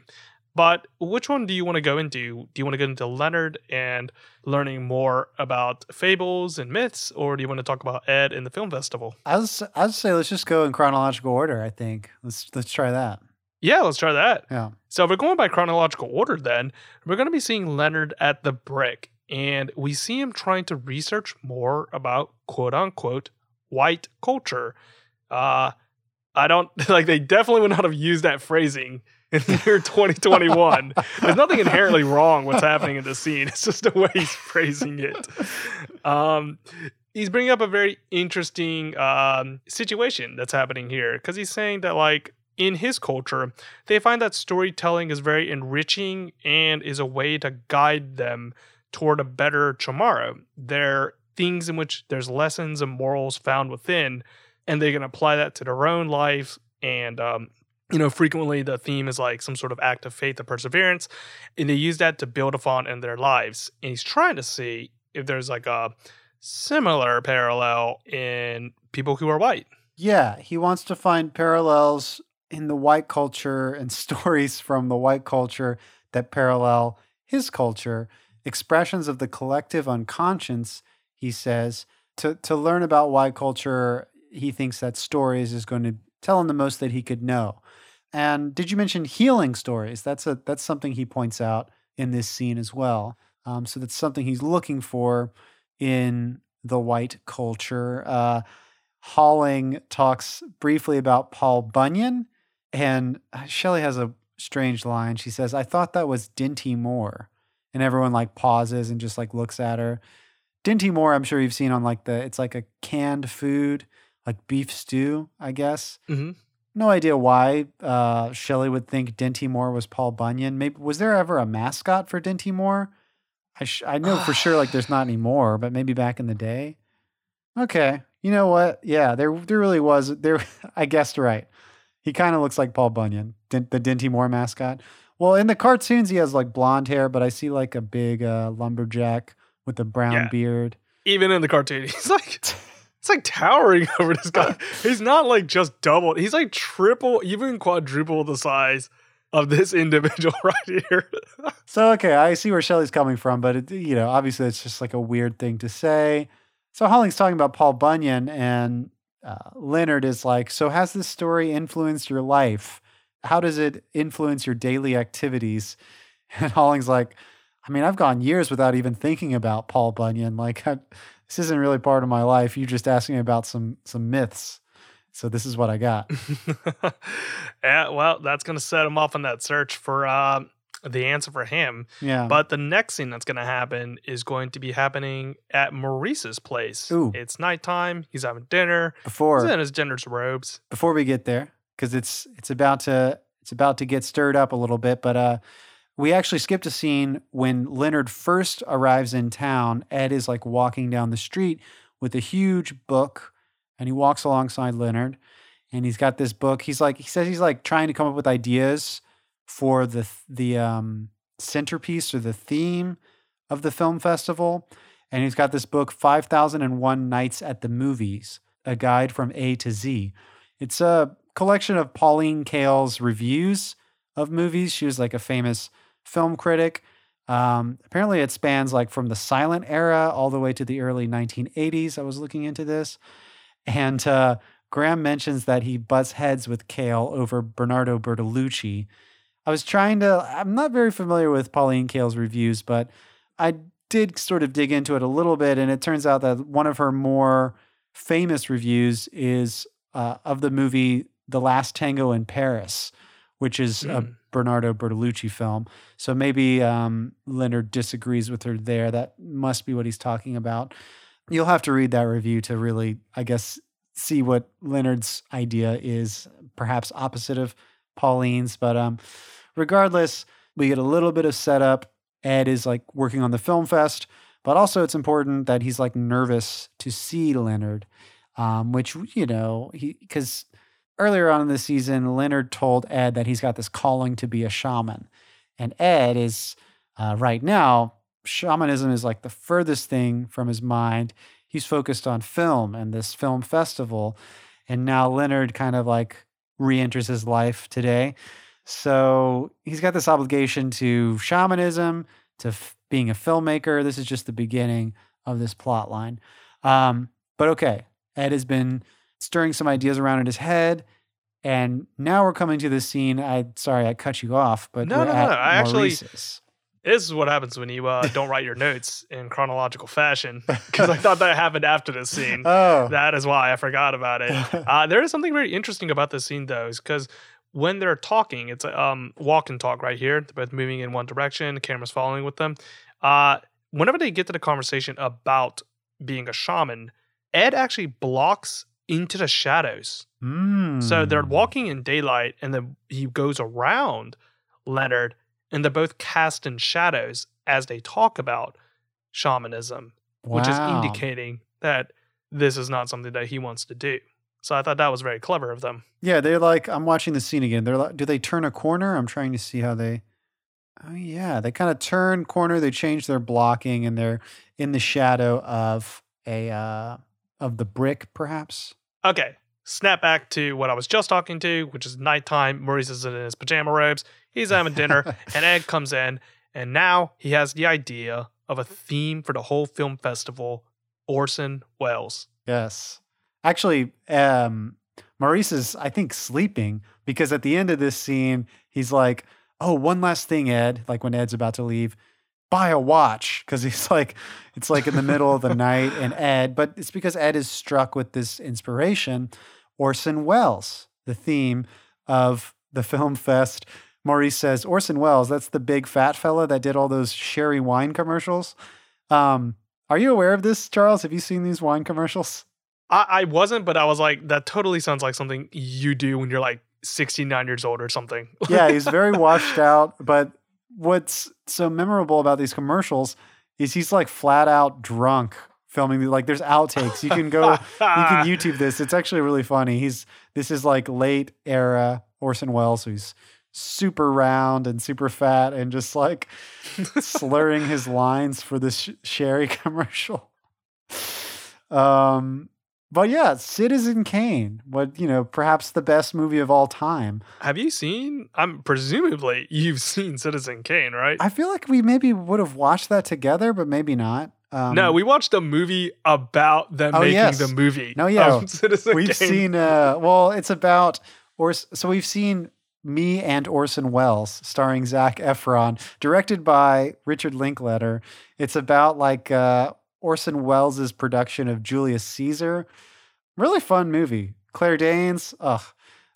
But which one do you want to go into? Do you want to go into Leonard and learning more about fables and myths, or do you want to talk about Ed in the film festival? I was I'd say let's just go in chronological order. I think let's let's try that. Yeah, let's try that. Yeah. So if we're going by chronological order, then we're going to be seeing Leonard at the brick, and we see him trying to research more about quote unquote white culture. Uh, I don't like they definitely would not have used that phrasing in the year 2021. There's nothing inherently wrong what's happening in the scene. It's just the way he's phrasing it. Um, he's bringing up a very interesting um, situation that's happening here because he's saying that like in his culture, they find that storytelling is very enriching and is a way to guide them toward a better tomorrow. They're things in which there's lessons and morals found within, and they can apply that to their own life. And, um, you know, frequently the theme is like some sort of act of faith and perseverance, and they use that to build upon in their lives. And he's trying to see if there's like a similar parallel in people who are white. Yeah, he wants to find parallels in the white culture and stories from the white culture that parallel his culture, expressions of the collective unconscious, he says. To to learn about white culture, he thinks that stories is going to tell him the most that he could know. And did you mention healing stories? That's a that's something he points out in this scene as well. Um, so that's something he's looking for in the white culture. Uh, Holling talks briefly about Paul Bunyan, and uh, Shelley has a strange line. She says, "I thought that was Dinty Moore," and everyone like pauses and just like looks at her. Dinty Moore, I'm sure you've seen on like the it's like a canned food, like beef stew, I guess. Mm-hmm. No idea why uh, Shelley would think Dinty Moore was Paul Bunyan. Maybe was there ever a mascot for Dinty Moore? I sh- I know for sure like there's not anymore, but maybe back in the day. Okay, you know what? Yeah, there there really was. There, I guessed right. He kind of looks like Paul Bunyan, Din- the Dinty Moore mascot. Well, in the cartoons, he has like blonde hair, but I see like a big uh, lumberjack with a brown Yeah. beard. Even in the cartoon, he's like it's like towering over this guy. He's not like just double. He's like triple, even quadruple the size of this individual right here. So okay, I see where Shelley's coming from, but it, you know, obviously it's just like a weird thing to say. So Holling's talking about Paul Bunyan, and uh, Leonard is like, "So has this story influenced your life? How does it influence your daily activities?" And Holling's like, "I mean, I've gone years without even thinking about Paul Bunyan. Like, I, this isn't really part of my life. You're just asking me about some some myths. So this is what I got." yeah, well, that's gonna set him off on that search for uh, the answer for him. Yeah. But the next thing that's gonna happen is going to be happening at Maurice's place. Ooh. It's nighttime. He's having dinner. before He's in his dinner's robes. before we get there because it's it's about to it's about to get stirred up a little bit but uh we actually skipped a scene when leonard first arrives in town ed is like walking down the street with a huge book and he walks alongside leonard and he's got this book he's like he says he's like trying to come up with ideas for the the um centerpiece or the theme of the film festival and he's got this book 5001 nights at the movies a guide from A to Z. It's a collection of Pauline Kael's reviews of movies. She was like a famous film critic. Um, apparently, it spans like from the silent era all the way to the early 1980s. I was looking into this. And uh, Graham mentions that he butts heads with Kael over Bernardo Bertolucci. I was trying to, I'm not very familiar with Pauline Kael's reviews, but I did sort of dig into it a little bit. And it turns out that one of her more famous reviews is uh, of the movie The Last Tango in Paris, which is a Mm. Bernardo Bertolucci film. So maybe um, Leonard disagrees with her there. That must be what he's talking about. You'll have to read that review to really, I guess, see what Leonard's idea is, perhaps opposite of Pauline's. But um, regardless, we get a little bit of setup. Ed is like working on the film fest, but also it's important that he's like nervous to see Leonard, um, which, you know, he, because earlier on in the season, Leonard told Ed that he's got this calling to be a shaman. And Ed is, uh, right now, shamanism is like the furthest thing from his mind. He's focused on film and this film festival. And now Leonard kind of like re enters his life today. So he's got this obligation to shamanism, to f- being a filmmaker. This is just the beginning of this plot line. Um, but okay, Ed has been stirring some ideas around in his head. And now we're coming to the scene. I sorry I cut you off, but No, no, no, I actually- This is what happens when you uh, don't write your notes in chronological fashion. Because I thought that happened after this scene. Oh, That is why I forgot about it. Uh, there is something very interesting about this scene, though, is because when they're talking, it's a um, walk and talk right here. They're both moving in one direction. The camera's following with them. Uh, whenever they get to the conversation about being a shaman, Ed actually blocks into the shadows. So they're Mm. walking in daylight, and then he goes around Leonard, and they're both cast in shadows as they talk about shamanism, which is indicating that this is not something that he wants to do. So I thought that was very clever of them. Yeah, they're like I'm watching the scene again. They're like, do they turn a corner? I'm trying to see how they. Oh yeah, they kind of turn corner. They change their blocking, and they're in the shadow of a uh, of the brick, perhaps. Okay, snap back to what I was just talking to, which is nighttime. Maurice is in his pajama robes. He's having dinner, and Ed comes in, and now he has the idea of a theme for the whole film festival Orson Welles. Yes. Actually, um, Maurice is, I think, sleeping because at the end of this scene, he's like, Oh, one last thing, Ed. Like when Ed's about to leave, buy a watch. Cause he's like, it's like in the middle of the night. And Ed, but it's because Ed is struck with this inspiration Orson Welles, the theme of the film fest. Maurice says, Orson Welles, that's the big fat fella that did all those sherry wine commercials. Um, are you aware of this, Charles? Have you seen these wine commercials? I, I wasn't, but I was like, that totally sounds like something you do when you're like 69 years old or something. yeah, he's very washed out. But what's so memorable about these commercials is he's like flat out drunk filming. Like there's outtakes. You can go, you can YouTube this. It's actually really funny. He's this is like late era Orson Welles, who's super round and super fat and just like slurring his lines for this sh- sherry commercial. Um, but yeah, Citizen Kane, what you know, perhaps the best movie of all time. Have you seen? I'm presumably you've seen Citizen Kane, right? I feel like we maybe would have watched that together, but maybe not. Um, no, we watched a movie about them Oh, making yes. the movie. No, yeah. Citizen we've Kane. seen. Uh, well, it's about or so we've seen me and Orson Welles, starring Zac Efron, directed by Richard Linklater. It's about like uh, Orson Welles' production of Julius Caesar. Really fun movie. Claire Danes. Ugh,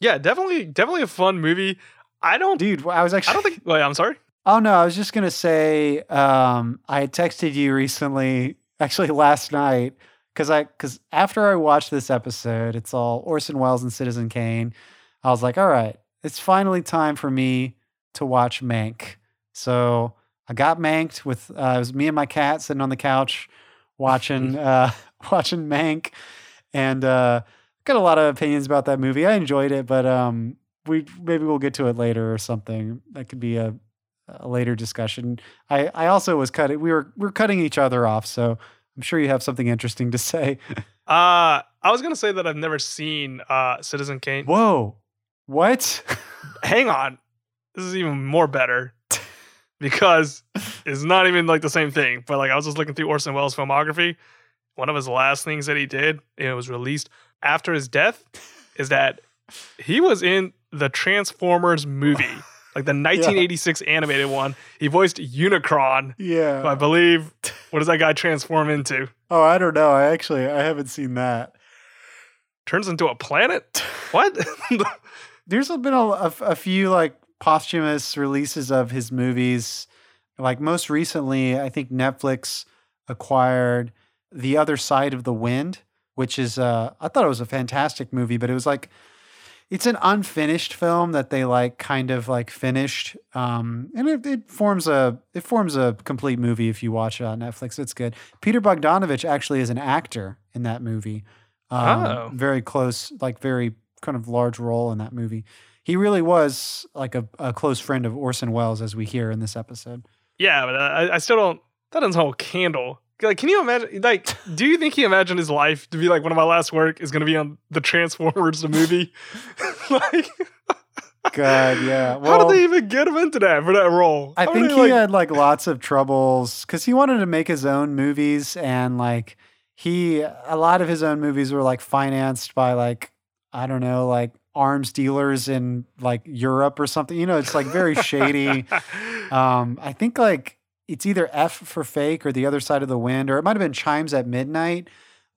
Yeah, definitely, definitely a fun movie. I don't. dude, I was actually. I don't think. Wait, I'm sorry. Oh no, I was just gonna say um, I had texted you recently, actually last night, because I because after I watched this episode, it's all Orson Welles and Citizen Kane. I was like, all right, it's finally time for me to watch Mank. So I got Manked with uh, it was me and my cat sitting on the couch watching uh, watching Mank, and uh, got a lot of opinions about that movie. I enjoyed it, but um, we maybe we'll get to it later or something. That could be a a later discussion. I, I also was cutting. We were we are cutting each other off, so I'm sure you have something interesting to say. Uh, I was gonna say that I've never seen uh, Citizen Kane. Whoa. What? Hang on, this is even more better because it's not even like the same thing. But like I was just looking through Orson Welles' filmography. One of his last things that he did, and it was released after his death, is that he was in the Transformers movie, like the 1986 animated one. He voiced Unicron, Yeah, I believe. What does that guy transform into? Oh, I don't know. I actually I haven't seen that. Turns into a planet? What? There's been a, a, a few like posthumous releases of his movies. Like most recently, I think Netflix acquired The Other Side of the Wind, which is uh I thought it was a fantastic movie, but it was like it's an unfinished film that they like kind of like finished. Um and it, it forms a it forms a complete movie if you watch it on netflix. It's good. Peter bogdanovich actually is an actor in that movie. Um, Oh. very close like very kind of large role in that movie he really was like a, a close friend of orson welles as we hear in this episode Yeah, but I, I still don't. That doesn't hold candle. Like, can you imagine? Like, do you think he imagined his life to be like one of my last work is going to be on the Transformers the movie? like, god yeah how did they even get him into that for that role? I How think he like, had like lots of troubles because he wanted to make his own movies and like he a lot of his own movies were like financed by like I don't know like arms dealers in like Europe or something. You know, it's like very shady. Um, I think like it's either F for fake or the other side of the wind, or it might have been chimes at midnight.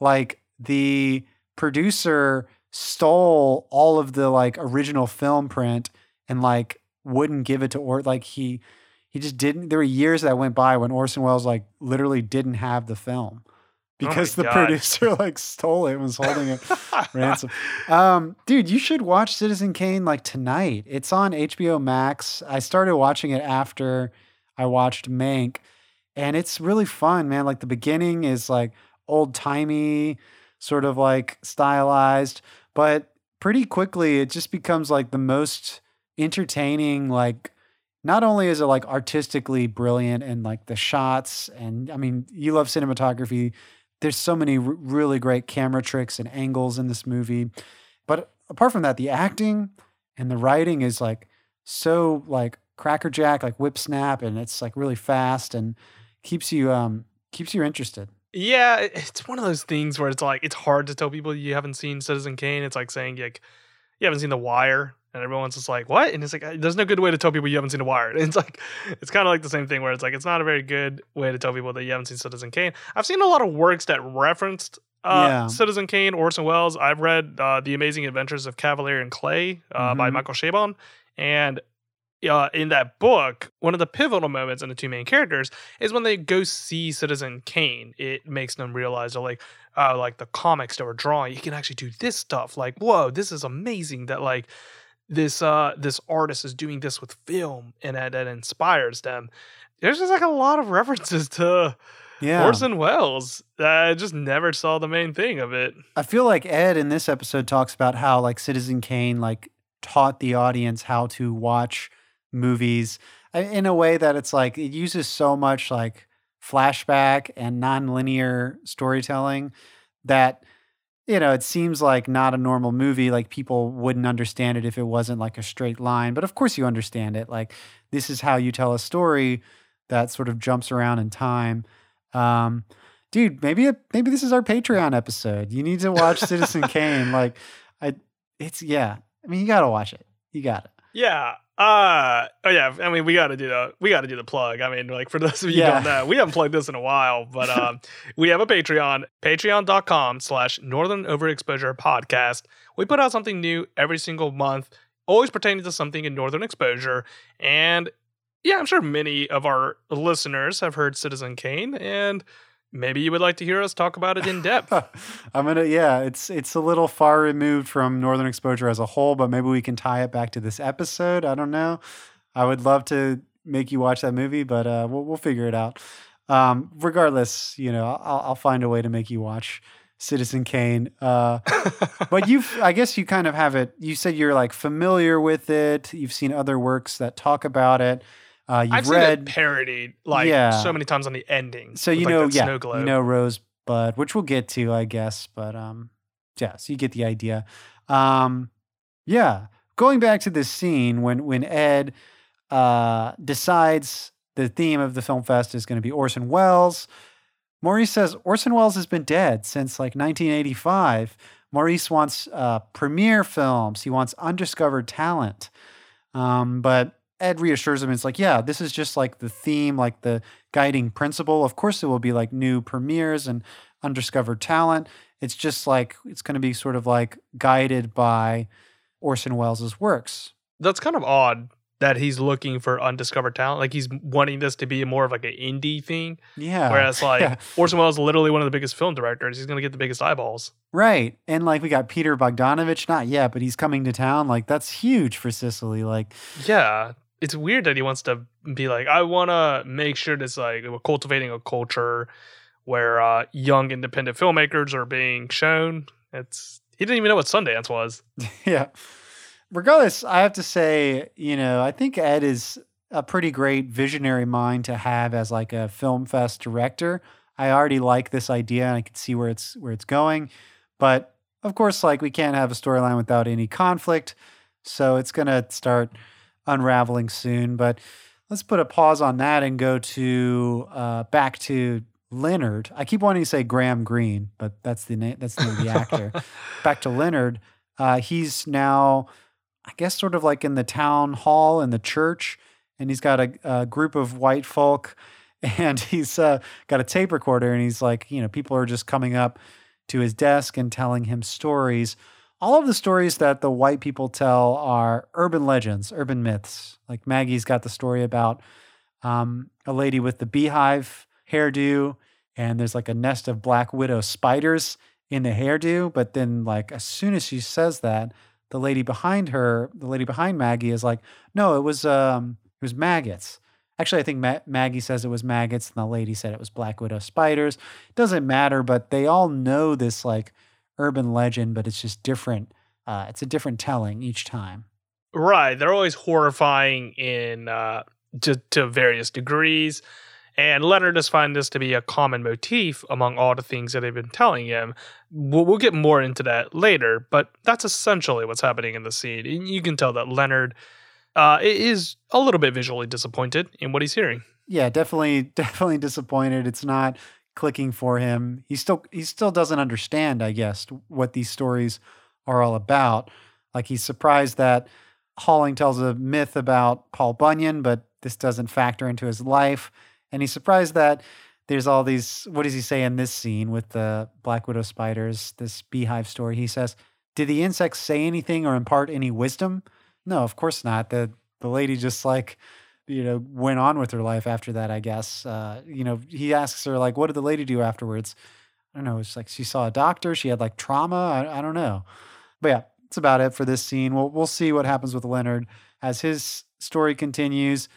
Like the producer stole all of the like original film print and like wouldn't give it to or like he he just didn't there were years that went by when Orson Welles like literally didn't have the film because the God. producer like stole it and was holding it ransom. Um, dude, you should watch Citizen Kane like tonight. It's on HBO Max. I started watching it after I watched Mank, and it's really fun, man. Like the beginning is like old timey, sort of like stylized, but pretty quickly it just becomes like the most entertaining, like not only is it like artistically brilliant and like the shots and I mean you love cinematography there's so many r- really great camera tricks and angles in this movie. But apart from that the acting and the writing is like so like crackerjack like whip snap and it's like really fast and keeps you um keeps you interested. Yeah, it's one of those things where it's like it's hard to tell people you haven't seen Citizen Kane. It's like saying like you haven't seen The Wire, and everyone's just like, "What?" And it's like there's no good way to tell people you haven't seen The Wire. And it's like it's kind of like the same thing where it's like it's not a very good way to tell people that you haven't seen Citizen Kane. I've seen a lot of works that referenced uh, Yeah. Citizen Kane, Orson Welles. I've read uh, The Amazing Adventures of Kavalier and Clay uh, by Mhm. Michael Chabon, and uh, in that book, one of the pivotal moments in the two main characters is when they go see Citizen Kane. It makes them realize they're like, uh, like the comics that were drawing, you can actually do this stuff. Like, whoa, this is amazing that like this uh this artist is doing this with film and that, that inspires them. There's just like a lot of references to yeah Orson Welles I just never saw the main thing of it. I feel like Ed in this episode talks about how like Citizen Kane like taught the audience how to watch movies uh, in a way that it's like it uses so much like flashback and nonlinear storytelling that you know it seems like not a normal movie like people wouldn't understand it if it wasn't like a straight line but of course you understand it like this is how you tell a story that sort of jumps around in time. Um dude maybe it, maybe this is our patreon episode. You need to watch citizen kane like i it's yeah i mean you gotta watch it. You got it Yeah. Uh oh yeah, I mean we gotta do the we gotta do the plug. I mean, like for those of you Yeah. don't know, we haven't plugged this in a while, but um we have a Patreon, patreon.com slash northern overexposure podcast. We put out something new every single month, always pertaining to something in northern exposure. And yeah, I'm sure many of our listeners have heard Citizen Kane, and maybe you would like to hear us talk about it in depth. i'm gonna yeah it's it's a little far removed from northern exposure as a whole but maybe we can tie it back to this episode. I don't know. I would love to make you watch that movie but uh we'll, we'll figure it out. Um regardless you know i'll, I'll find a way to make you watch citizen kane. Uh but you've i guess you kind of have it you said you're like familiar with it. You've seen other works that talk about it Uh, you've I've read, parodied like Yeah. so many times on the ending. so with, you like, know, that yeah, snow globe. you know Rosebud, which we'll get to, I guess. But um, yeah, so you get the idea. Um, yeah, going back to this scene when when Ed uh decides the theme of the film fest is going to be Orson Welles. Maurice says Orson Welles has been dead since like 1985. Maurice wants uh, premiere films. He wants undiscovered talent. Um, but Ed reassures him. It's like, yeah, this is just like the theme, like the guiding principle. Of course, it will be like new premieres and undiscovered talent. It's just like it's going to be sort of like guided by Orson Welles' works. That's kind of odd that he's looking for undiscovered talent. Like he's wanting this to be more of like an indie thing. Yeah. Whereas like yeah. Orson Welles is literally one of the biggest film directors. He's gonna get the biggest eyeballs. Right. And like we got Peter Bogdanovich, not yet, but he's coming to town. Like that's huge for Cicely. Like, Yeah. It's weird that he wants to be like, I wanna make sure this like we're cultivating a culture where uh, young independent filmmakers are being shown. It's he didn't even know what Sundance was. yeah. Regardless, I have to say, you know, I think Ed is a pretty great visionary mind to have as like a film fest director. I already like this idea and I can see where it's where it's going. But of course, like we can't have a storyline without any conflict. So it's gonna start unraveling soon. But let's put a pause on that and go to uh, back to Leonard. I keep wanting to say Graham Greene, but that's the name. That's the name of the actor. back to Leonard. Uh, he's now, I guess, sort of like in the town hall in the church, and he's got a, a group of white folk, and he's uh, got a tape recorder, and he's like, you know, people are just coming up to his desk and telling him stories. All of the stories that the white people tell are urban legends, urban myths. Like Maggie's got the story about um, a lady with the beehive hairdo, and there's like a nest of black widow spiders in the hairdo. But then, like, as soon as she says that, the lady behind her, the lady behind Maggie, is like, "No, it was um, it was maggots." Actually, I think Ma- Maggie says it was maggots, and the lady said it was black widow spiders. Doesn't matter, but they all know this like urban legend, but it's just different. Uh, it's a different telling each time. Right. They're always horrifying in uh, to, to various degrees. And Leonard just finds this to be a common motif among all the things that they've been telling him. We'll, we'll get more into that later, but that's essentially what's happening in the scene. And you can tell that Leonard uh, is a little bit visually disappointed in what he's hearing. yeah, definitely, definitely disappointed. It's not clicking for him. He still, he still doesn't understand, I guess, what these stories are all about. Like he's surprised that Holling tells a myth about Paul Bunyan, but this doesn't factor into his life. And he's surprised that there's all these. What does he say in this scene with the Black Widow spiders? This beehive story. He says, "Did the insects say anything or impart any wisdom?" No, of course not. The the lady just like you know, went on with her life after that, I guess. Uh, you know, he asks her, like, what did the lady do afterwards? I don't know. It's like she saw a doctor. She had like trauma. I, I don't know. But yeah, that's about it for this scene. We'll, we'll see what happens with Leonard as his story continues.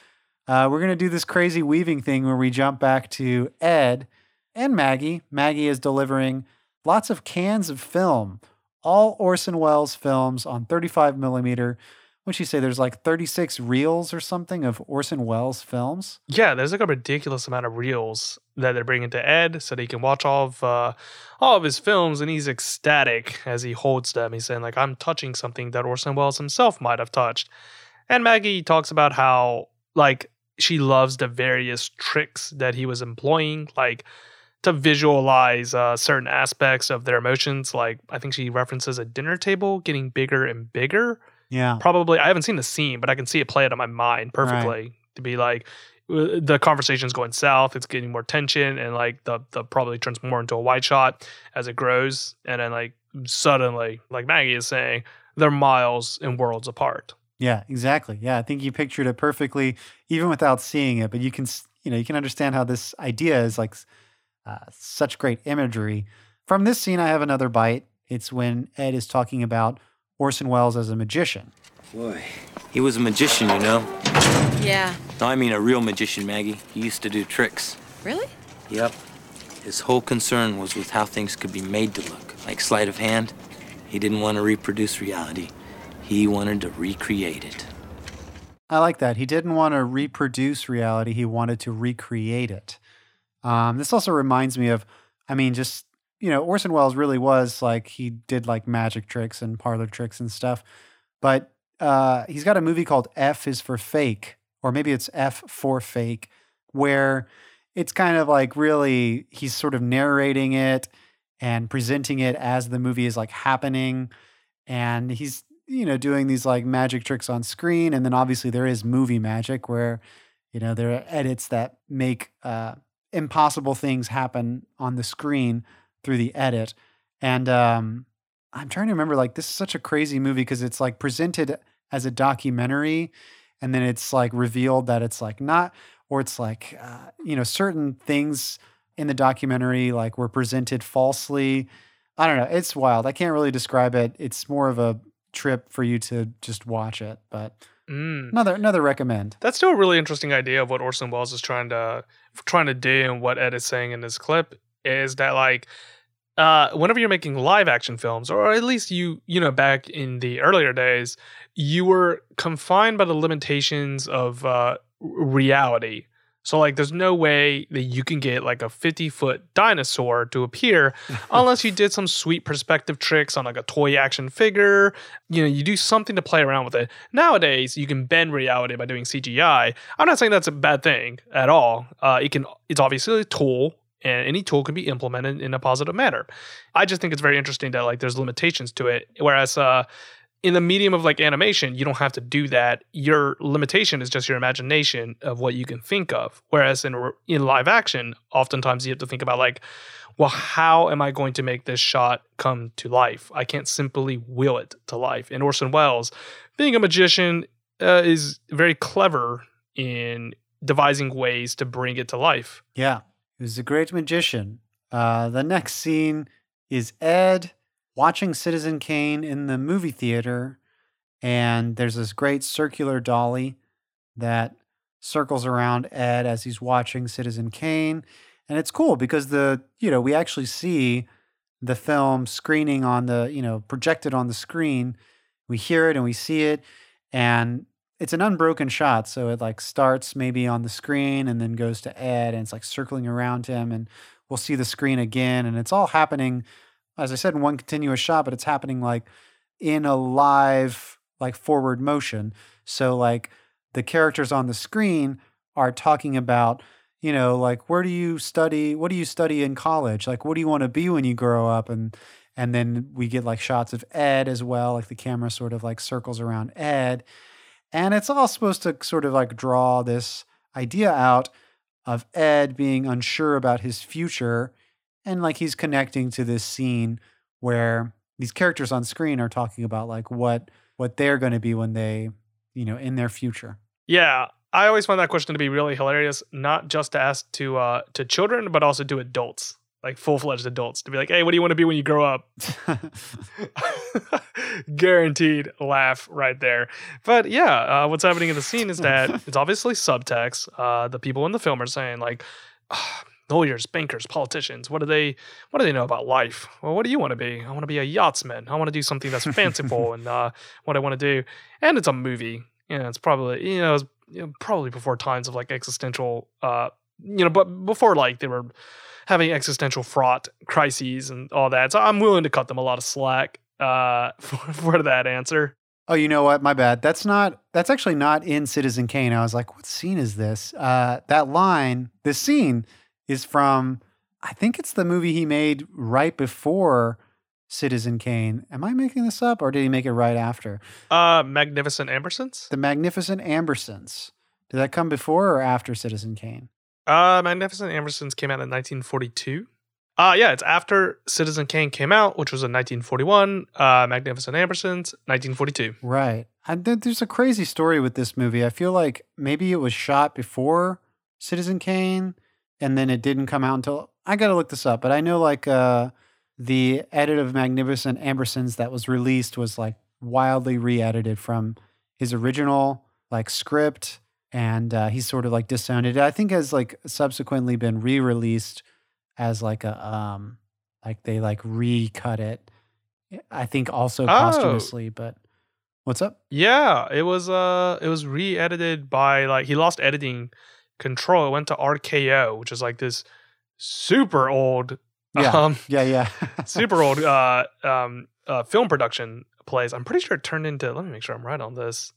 Uh, we're going to do this crazy weaving thing where we jump back to Ed and Maggie. Maggie is delivering lots of cans of film, all Orson Welles films on 35 millimeter what'd you say? There's like 36 reels or something of Orson Welles films. Yeah, there's like a ridiculous amount of reels that they're bringing to Ed so that he can watch all of uh, all of his films, and he's ecstatic as he holds them. He's saying like, "I'm touching something that Orson Welles himself might have touched." And Maggie talks about how like she loves the various tricks that he was employing, like to visualize uh, certain aspects of their emotions. Like I think she references a dinner table getting bigger and bigger Yeah. probably I haven't seen the scene, but I can see it play out in my mind perfectly to be like uh, the conversation's going south, it's getting more tension, and like the the probably turns more into a wide shot as it grows, and then like suddenly, like Maggie is saying, they're miles and worlds apart. Yeah, exactly. Yeah, I think you pictured it perfectly, even without seeing it. But you can, you know, you can understand how this idea is like uh, such great imagery. From this scene, I have another bite. It's when Ed is talking about Orson Welles as a magician. Boy, he was a magician, you know. Yeah. No, I mean a real magician, Maggie. He used to do tricks. Really? Yep. His whole concern was with how things could be made to look, like sleight of hand. He didn't want to reproduce reality. He wanted to recreate it. I like that. He didn't want to reproduce reality, he wanted to recreate it. Um, this also reminds me of, I mean, just, you know, Orson Welles really was like, he did like magic tricks and parlor tricks and stuff. But uh, he's got a movie called F is for Fake, or maybe it's F for Fake, where it's kind of like really, he's sort of narrating it and presenting it as the movie is like happening. And he's, you know, doing these like magic tricks on screen. And then obviously there is movie magic where, you know, there are edits that make uh, impossible things happen on the screen through the edit. And um, I'm trying to remember, like, this is such a crazy movie because it's like presented as a documentary and then it's like revealed that it's like not, or it's like, uh, you know, certain things in the documentary like were presented falsely. I don't know. It's wild. I can't really describe it. It's more of a trip for you to just watch it, but Mm. another another recommend. That's still a really interesting idea of what Orson Welles is trying to trying to do and what Ed is saying in this clip is that like uh, whenever you're making live action films, or at least you you know back in the earlier days, you were confined by the limitations of uh, reality. So like, there's no way that you can get like a 50 foot dinosaur to appear unless you did some sweet perspective tricks on like a toy action figure. You know, you do something to play around with it. Nowadays, you can bend reality by doing CGI. I'm not saying that's a bad thing at all. Uh, it can. It's obviously a tool, and any tool can be implemented in a positive manner. I just think it's very interesting that like there's limitations to it. Whereas uh, in the medium of like animation, you don't have to do that. Your limitation is just your imagination of what you can think of. Whereas in in live action, oftentimes you have to think about like, well, how am I going to make this shot come to life? I can't simply will it to life. And Orson Welles, being a magician, uh, is very clever in devising ways to bring it to life. Yeah, was a great magician. Uh, the next scene is Ed watching Citizen Kane in the movie theater, and there's this great circular dolly that circles around Ed as he's watching Citizen Kane, and it's cool because the you know we actually see the film screening on the you know projected on the screen. We hear it and we see it, and it's an unbroken shot. So it like starts maybe on the screen and then goes to Ed and it's like circling around him and we'll see the screen again. And it's all happening, as I said, in one continuous shot, but it's happening like in a live, like forward motion. So like the characters on the screen are talking about, you know, like where do you study? What do you study in college? Like what do you want to be when you grow up? And and then we get like shots of Ed as well, like the camera sort of like circles around Ed. And it's all supposed to sort of like draw this idea out of Ed being unsure about his future. And like he's connecting to this scene where these characters on screen are talking about like what what they're going to be when they, you know, in their future. Yeah, I always find that question to be really hilarious, not just to ask to uh, to children, but also to adults, like full fledged adults, to be like, "Hey, what do you want to be when you grow up?" Guaranteed laugh right there. But yeah, uh, what's happening in the scene is that it's obviously subtext. Uh, the people in the film are saying like. "Ah, Lawyers, bankers, politicians. What do they? What do they know about life? Well, what do you want to be? I want to be a yachtsman. I want to do something that's fanciful and uh, what I want to do. And it's a movie. You know, it's probably you know, it's you know, probably before times of like existential. Uh, you know, but before like they were having existential fraught crises and all that. So I'm willing to cut them a lot of slack uh, for, for that answer. Oh, you know what? My bad. That's not. That's actually not in Citizen Kane. I was like, what scene is this? Uh, that line, this scene, is from. I think it's the movie he made right before Citizen Kane. Am I making this up, or did he make it right after? Uh, Magnificent Ambersons. The Magnificent Ambersons. Did that come before or after Citizen Kane? Uh, Magnificent Ambersons came out in 1942. Uh, yeah, it's after Citizen Kane came out, which was in 1941. Uh, Magnificent Ambersons, 1942. Right. I, th- there's a crazy story with this movie. I feel like maybe it was shot before Citizen Kane, and then it didn't come out until I got to look this up. But I know like uh, the edit of Magnificent Ambersons that was released was like wildly re-edited from his original like script, and uh, he's sort of like disowned it. I think has like subsequently been re-released as like a um like they like recut it. I think also Oh. posthumously, but What's up? Yeah, it was uh it was re-edited by like he lost editing control. It went to RKO, which is like this super old Yeah. um Yeah, yeah. super old uh um uh film production place. I'm pretty sure it turned into let me make sure I'm right on this.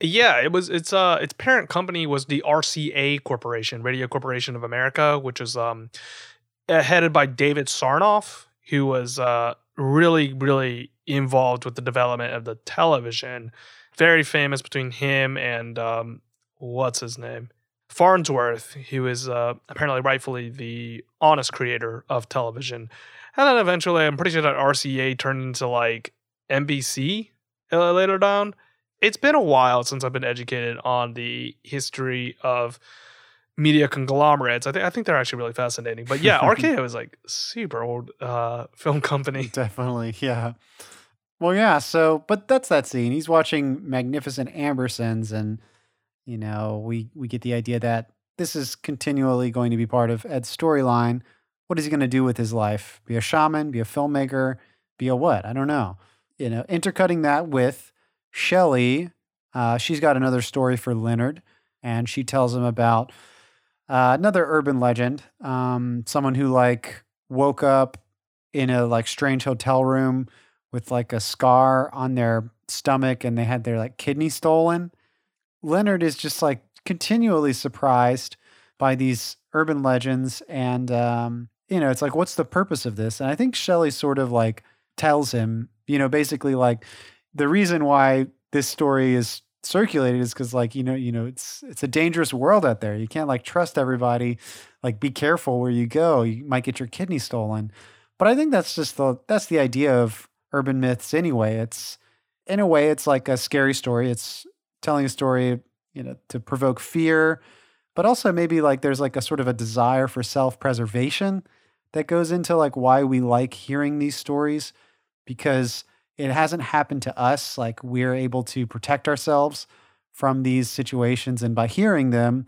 Yeah, it was it's uh its parent company was the RCA Corporation, Radio Corporation of America, which is um headed by David Sarnoff, who was uh really really involved with the development of the television. Very famous between him and um what's his name? Farnsworth, who is uh, apparently rightfully the honest creator of television. And then eventually, I'm pretty sure that RCA turned into like NBC uh, later down. It's been a while since I've been educated on the history of media conglomerates. I think I think they're actually really fascinating. But yeah, RKO is like super old uh, film company. Definitely, yeah. Well, yeah. So, but that's that scene. He's watching Magnificent Ambersons, and you know, we we get the idea that this is continually going to be part of Ed's storyline. What is he going to do with his life? Be a shaman? Be a filmmaker? Be a what? I don't know. You know, intercutting that with Shelly. Uh, she's got another story for Leonard, and she tells him about uh, another urban legend. Um, someone who like woke up in a like strange hotel room with like a scar on their stomach and they had their like kidney stolen. Leonard is just like continually surprised by these urban legends and um you know it's like what's the purpose of this and i think shelly sort of like tells him you know basically like the reason why this story is circulated is because like you know you know it's it's a dangerous world out there. You can't like trust everybody. Like be careful where you go. You might get your kidney stolen. But i think that's just the that's the idea of urban myths anyway. It's in a way it's like a scary story. It's telling a story you know to provoke fear but also maybe like there's like a sort of a desire for self-preservation that goes into like why we like hearing these stories because it hasn't happened to us like we're able to protect ourselves from these situations and by hearing them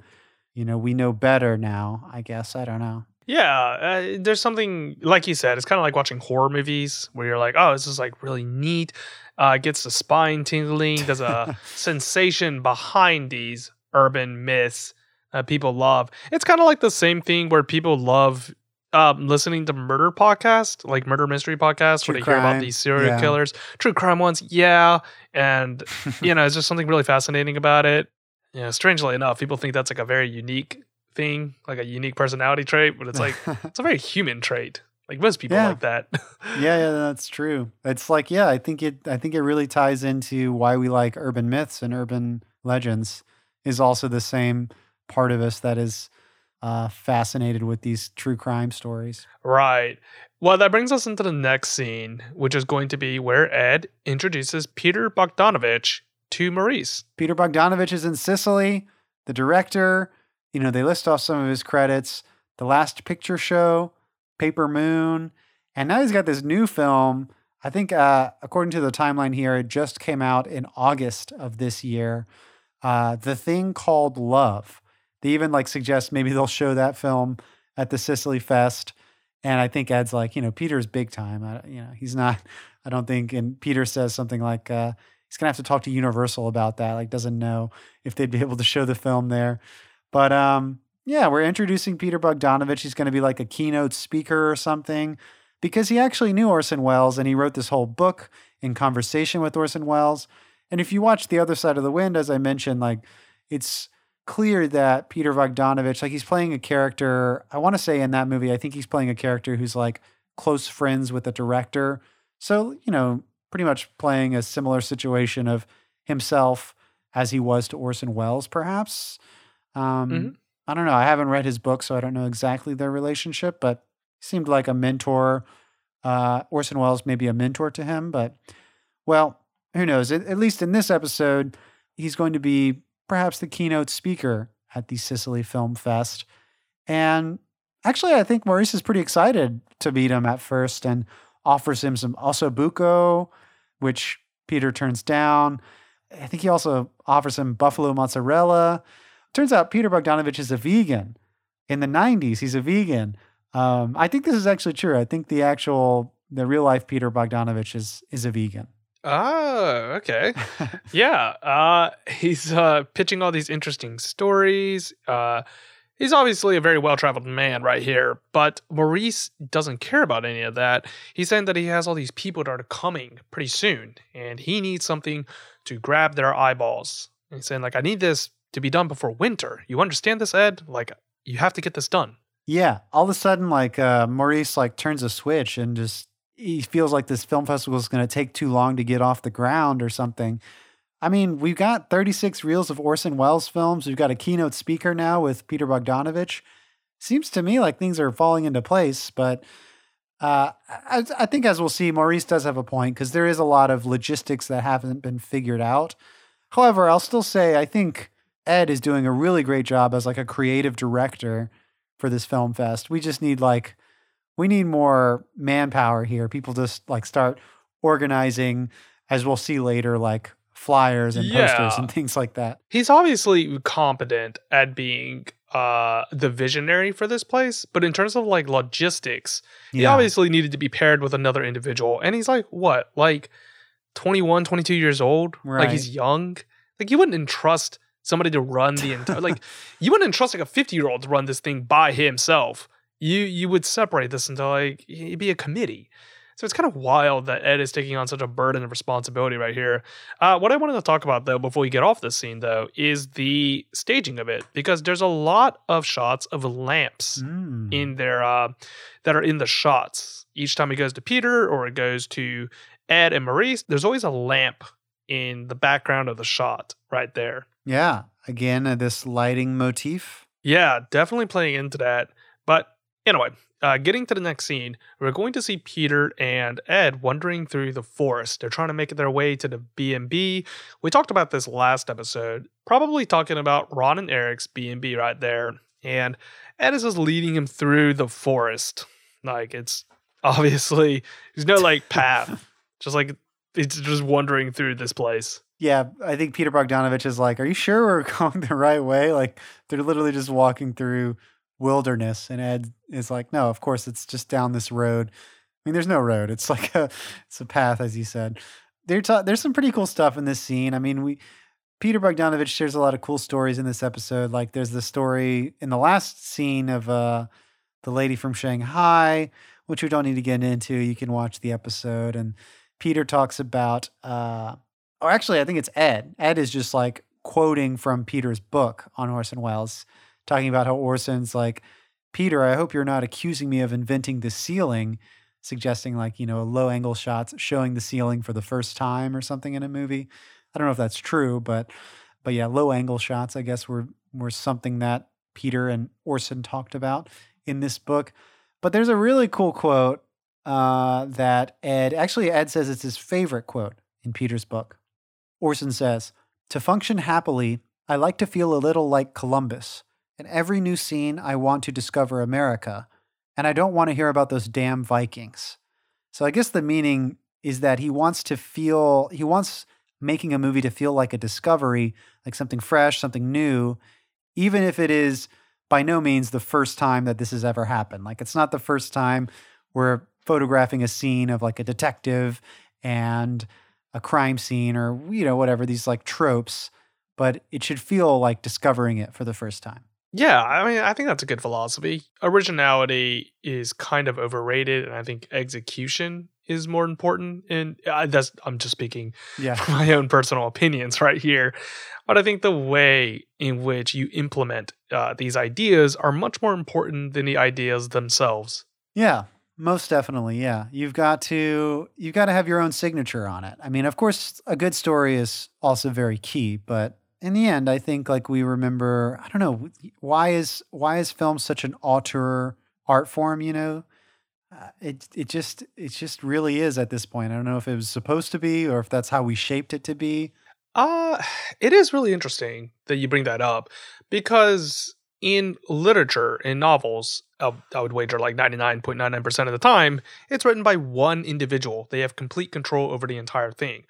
you know we know better now i guess i don't know Yeah, uh, there's something like you said. It's kind of like watching horror movies where you're like, "Oh, this is like really neat." Uh, it gets the spine tingling. There's a sensation behind these urban myths that people love. It's kind of like the same thing where people love um, listening to murder podcasts, like murder mystery podcasts, True where they hear about these serial yeah. killers, true crime ones. Yeah, and you know, it's just something really fascinating about it. You know, strangely enough, people think that's like a very unique thing, like a unique personality trait, but it's like it's a very human trait. Like most people Yeah. like that. yeah, yeah, that's true. It's like, yeah, I think it I think it really ties into why we like urban myths and urban legends is also the same part of us that is uh, fascinated with these true crime stories. right. Well, that brings us into the next scene, which is going to be where Ed introduces Peter Bogdanovich to Maurice. Peter Bogdanovich is in Cicely, the director. You know, they list off some of his credits The Last Picture Show, Paper Moon, and now he's got this new film. I think, uh, according to the timeline here, it just came out in August of this year. Uh, the thing called Love. They even like suggest maybe they'll show that film at the Cicely Fest. And I think Ed's like, you know, Peter's big time. I, you know, he's not. I don't think. And Peter says something like, uh, he's gonna have to talk to Universal about that. Like, doesn't know if they'd be able to show the film there. But um, yeah, we're introducing Peter Bogdanovich. He's gonna be like a keynote speaker or something because he actually knew Orson Welles and he wrote this whole book in conversation with Orson Welles. And if you watch The Other Side of the Wind, as I mentioned, like it's clear that Peter Bogdanovich, like he's playing a character, I want to say in that movie, I think he's playing a character who's like close friends with the director. So, you know, pretty much playing a similar situation of himself as he was to Orson Welles, perhaps. Um, Mhm. I don't know. I haven't read his book, so I don't know exactly their relationship, but he seemed like a mentor. Uh, Orson Welles may be a mentor to him, but well, who knows? At, at least in this episode, he's going to be perhaps the keynote speaker at the Cicely Film Fest. And actually, I think Maurice is pretty excited to meet him at first and offers him some ossobuco, which Peter turns down. I think he also offers him buffalo mozzarella. Turns out Peter Bogdanovich is a vegan. In the 90s, he's a vegan. Um, I think this is actually true. I think the actual, the real life Peter Bogdanovich is is a vegan. Oh, okay. yeah. Uh, he's uh, pitching all these interesting stories. Uh, he's obviously a very well traveled man right here, but Maurice doesn't care about any of that. He's saying that he has all these people that are coming pretty soon, and he needs something to grab their eyeballs. And he's saying, like, I need this to be done before winter. You understand this, Ed? Like, you have to get this done. Yeah, all of a sudden, like uh, Maurice like turns a switch and just he feels like this film festival is going to take too long to get off the ground or something. I mean, we've got 36 reels of Orson Welles films. We've got a keynote speaker now with Peter Bogdanovich. Seems to me like things are falling into place, but uh, I, I think as we'll see, Maurice does have a point because there is a lot of logistics that haven't been figured out. However, I'll still say I think Ed is doing a really great job as like a creative director for this film fest. We just need like we need more manpower here. People just like start organizing, as we'll see later, like flyers and posters and things like that. He's obviously competent at being uh the visionary for this place, but in terms of like logistics, he obviously needed to be paired with another individual. And he's like, what? Like 21, 22 years old? Like he's young? Like you wouldn't entrust somebody to run the entire like you wouldn't entrust like a 50 year old to run this thing by himself. You you would separate this into like it'd be a committee. So it's kind of wild that Ed is taking on such a burden of responsibility right here. Uh, what I wanted to talk about though, before we get off this scene though, is the staging of it because there's a lot of shots of lamps Mm. in there uh, that are in the shots. Each time it goes to Peter or it goes to Ed and Maurice, there's always a lamp in the background of the shot right there. Yeah. Again, uh, this lighting motif. Yeah, definitely playing into that. But anyway, uh, getting to the next scene, we're going to see Peter and Ed wandering through the forest. They're trying to make their way to the B and B. We talked about this last episode, probably talking about Ron and Eric's B and B right there. And Ed is just leading him through the forest. Like it's obviously there's no like path, just like it's just wandering through this place. Yeah, I think Peter Bogdanovich is like, "Are you sure we're going the right way?" Like they're literally just walking through wilderness, and Ed is like, "No, of course it's just down this road." I mean, there's no road; it's like a it's a path, as you said. Ta- there's some pretty cool stuff in this scene. I mean, we Peter Bogdanovich shares a lot of cool stories in this episode. Like there's the story in the last scene of uh, the lady from Shanghai, which we don't need to get into. You can watch the episode, and Peter talks about. Uh, or actually, I think it's Ed. Ed is just like quoting from Peter's book on Orson Welles, talking about how Orson's like, Peter, I hope you're not accusing me of inventing the ceiling, suggesting like, you know, low angle shots showing the ceiling for the first time or something in a movie. I don't know if that's true, but but yeah, low angle shots, I guess, were were something that Peter and Orson talked about in this book. But there's a really cool quote uh, that Ed actually Ed says it's his favorite quote in Peter's book. Orson says, To function happily, I like to feel a little like Columbus. In every new scene, I want to discover America, and I don't want to hear about those damn Vikings. So I guess the meaning is that he wants to feel, he wants making a movie to feel like a discovery, like something fresh, something new, even if it is by no means the first time that this has ever happened. Like it's not the first time we're photographing a scene of like a detective and a crime scene or you know whatever these like tropes but it should feel like discovering it for the first time Yeah, I mean, I think that's a good philosophy. Originality is kind of overrated, and I think execution is more important. And uh, that's I'm just speaking yeah my own personal opinions right here, but I think the way in which you implement uh, these ideas are much more important than the ideas themselves. yeah most definitely yeah you've got to you've got to have your own signature on it i mean of course a good story is also very key but in the end i think like we remember i don't know why is why is film such an auteur art form you know uh, it it just it just really is at this point i don't know if it was supposed to be or if that's how we shaped it to be Uh, it is really interesting that you bring that up because in literature, in novels, I would wager like 99.99% of the time, it's written by one individual. They have complete control over the entire thing.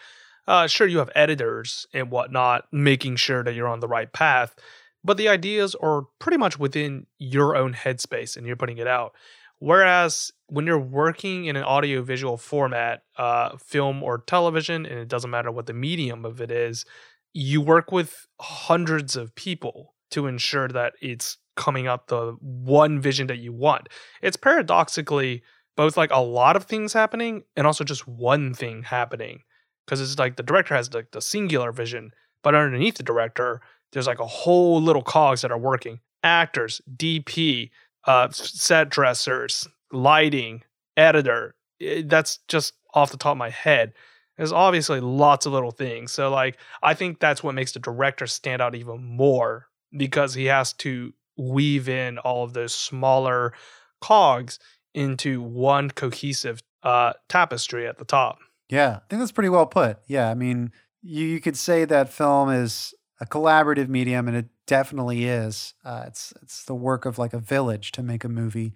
Uh, sure, you have editors and whatnot making sure that you're on the right path, but the ideas are pretty much within your own headspace and you're putting it out. Whereas when you're working in an audiovisual format, uh, film or television, and it doesn't matter what the medium of it is, you work with hundreds of people to ensure that it's coming up the one vision that you want. It's paradoxically both like a lot of things happening and also just one thing happening. Because it's like the director has like the singular vision, but underneath the director, there's like a whole little cogs that are working. Actors, DP, uh, set dressers, lighting, editor. It, that's just off the top of my head. There's obviously lots of little things. So like I think that's what makes the director stand out even more because he has to weave in all of those smaller cogs into one cohesive uh, tapestry at the top. Yeah, I think that's pretty well put. Yeah, I mean, you, you could say that film is a collaborative medium, and it definitely is. Uh, it's it's the work of like a village to make a movie,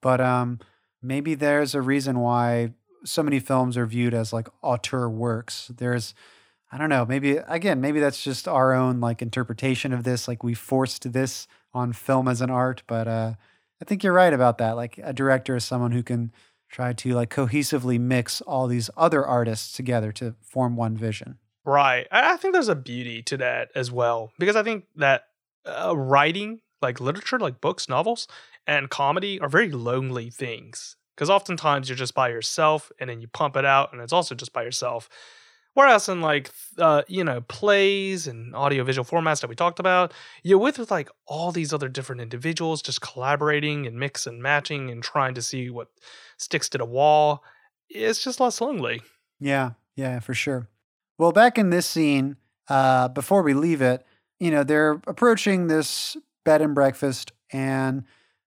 but um, maybe there's a reason why so many films are viewed as like auteur works. There's I don't know, maybe again, maybe that's just our own like interpretation of this. Like we forced this on film as an art, but uh, I think you're right about that. Like a director is someone who can try to like cohesively mix all these other artists together to form one vision. Right. I, think there's a beauty to that as well because I think that uh, writing, like literature, like books, novels, and comedy are very lonely things because oftentimes you're just by yourself and then you pump it out and it's also just by yourself. Whereas in like uh, you know plays and audiovisual formats that we talked about, you're with like all these other different individuals just collaborating and mix and matching and trying to see what sticks to the wall. It's just less lonely. Yeah, yeah, for sure. Well, back in this scene, uh, before we leave it, you know, they're approaching this bed and breakfast, and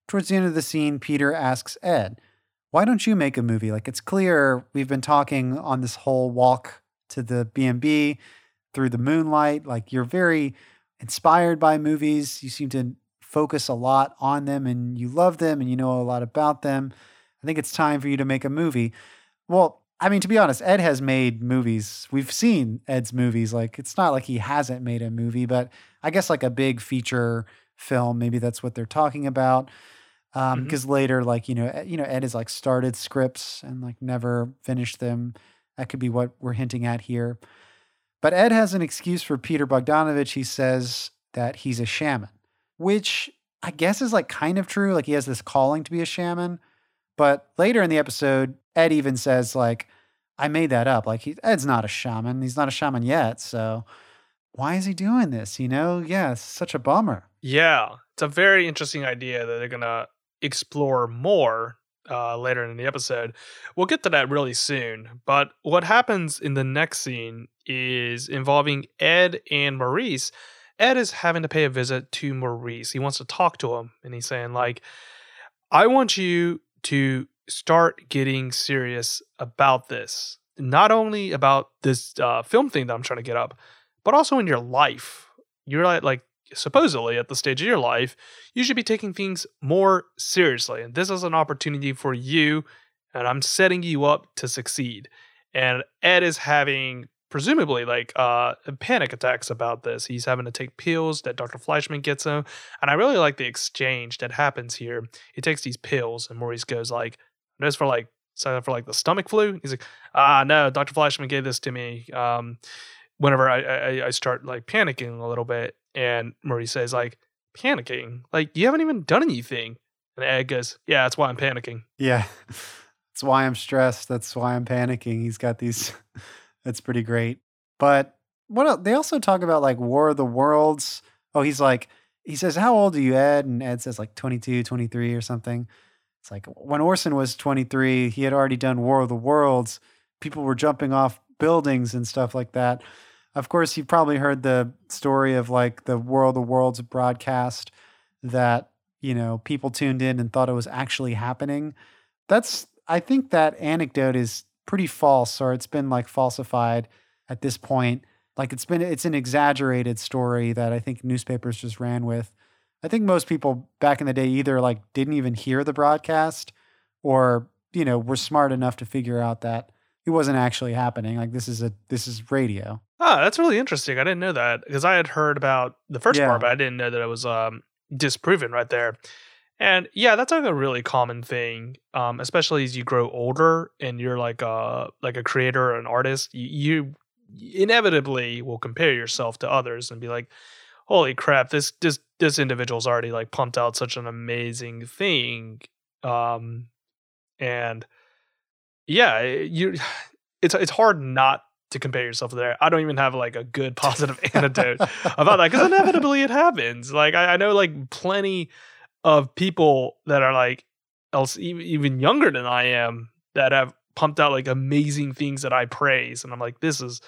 towards the end of the scene, Peter asks Ed, "Why don't you make a movie? Like it's clear we've been talking on this whole walk to the B&B through the moonlight. Like you're very inspired by movies. You seem to focus a lot on them and you love them and you know a lot about them. I think it's time for you to make a movie. Well, I mean, to be honest, Ed has made movies. We've seen Ed's movies. Like, it's not like he hasn't made a movie, but I guess like a big feature film, maybe that's what they're talking about. Um, because mm-hmm. later, like you know, you know, Ed has like started scripts and like never finished them. That could be what we're hinting at here. But Ed has an excuse for Peter Bogdanovich. He says that he's a shaman, which I guess is like kind of true. Like he has this calling to be a shaman. But later in the episode, Ed even says, like, I made that up. Like, he, Ed's not a shaman. He's not a shaman yet. So why is he doing this? You know? Yeah, it's such a bummer. Yeah. It's a very interesting idea that they're to explore more uh, later in the episode. We'll get to that really soon. But what happens in the next scene is involving Ed and Maurice. Ed is having to pay a visit to Maurice. He wants to talk to him, and he's saying, like, I want you to start getting serious about this. Not only about this uh, film thing that I'm trying to get up, but also in your life. You're like, like supposedly at the stage of your life, you should be taking things more seriously. And this is an opportunity for you, and I'm setting you up to succeed. And Ed is having presumably like uh panic attacks about this. He's having to take pills that Dr. Fleischman gets him. And I really like the exchange that happens here. He takes these pills and Maurice goes like, "This for like so for like the stomach flu." He's like, "Ah, no, Dr. Fleischman gave this to me um whenever I, I I start like panicking a little bit." And Maurice says, like, panicking? Like, you haven't even done anything. And Ed goes, yeah, that's why I'm panicking. Yeah. That's why I'm stressed. That's why I'm panicking. He's got these. that's pretty great. But what else? they also talk about like War of the Worlds. Oh, he's like, he says, How old are you, Ed? And Ed says like 22, 23 or something. It's like when Orson was 23, he had already done War of the Worlds. People were jumping off buildings and stuff like that. Of course, you've probably heard the story of like the World of Worlds broadcast that, you know, people tuned in and thought it was actually happening. That's, I think that anecdote is pretty false or it's been like falsified at this point. Like it's been, it's an exaggerated story that I think newspapers just ran with. I think most people back in the day either like didn't even hear the broadcast or, you know, were smart enough to figure out that it wasn't actually happening. Like this is a this is radio. Oh, that's really interesting. I didn't know that because I had heard about the first yeah. part, but I didn't know that it was um, disproven right there. And yeah, that's like a really common thing, um, especially as you grow older and you're like a like a creator or an artist. You, you inevitably will compare yourself to others and be like, "Holy crap! This this this individual's already like pumped out such an amazing thing." Um, and yeah, you it's it's hard not to compare yourself to there. I don't even have like a good positive antidote about that because inevitably it happens. Like I, I, know like plenty of people that are like else even younger than I am that have pumped out like amazing things that I praise, and I'm like, this is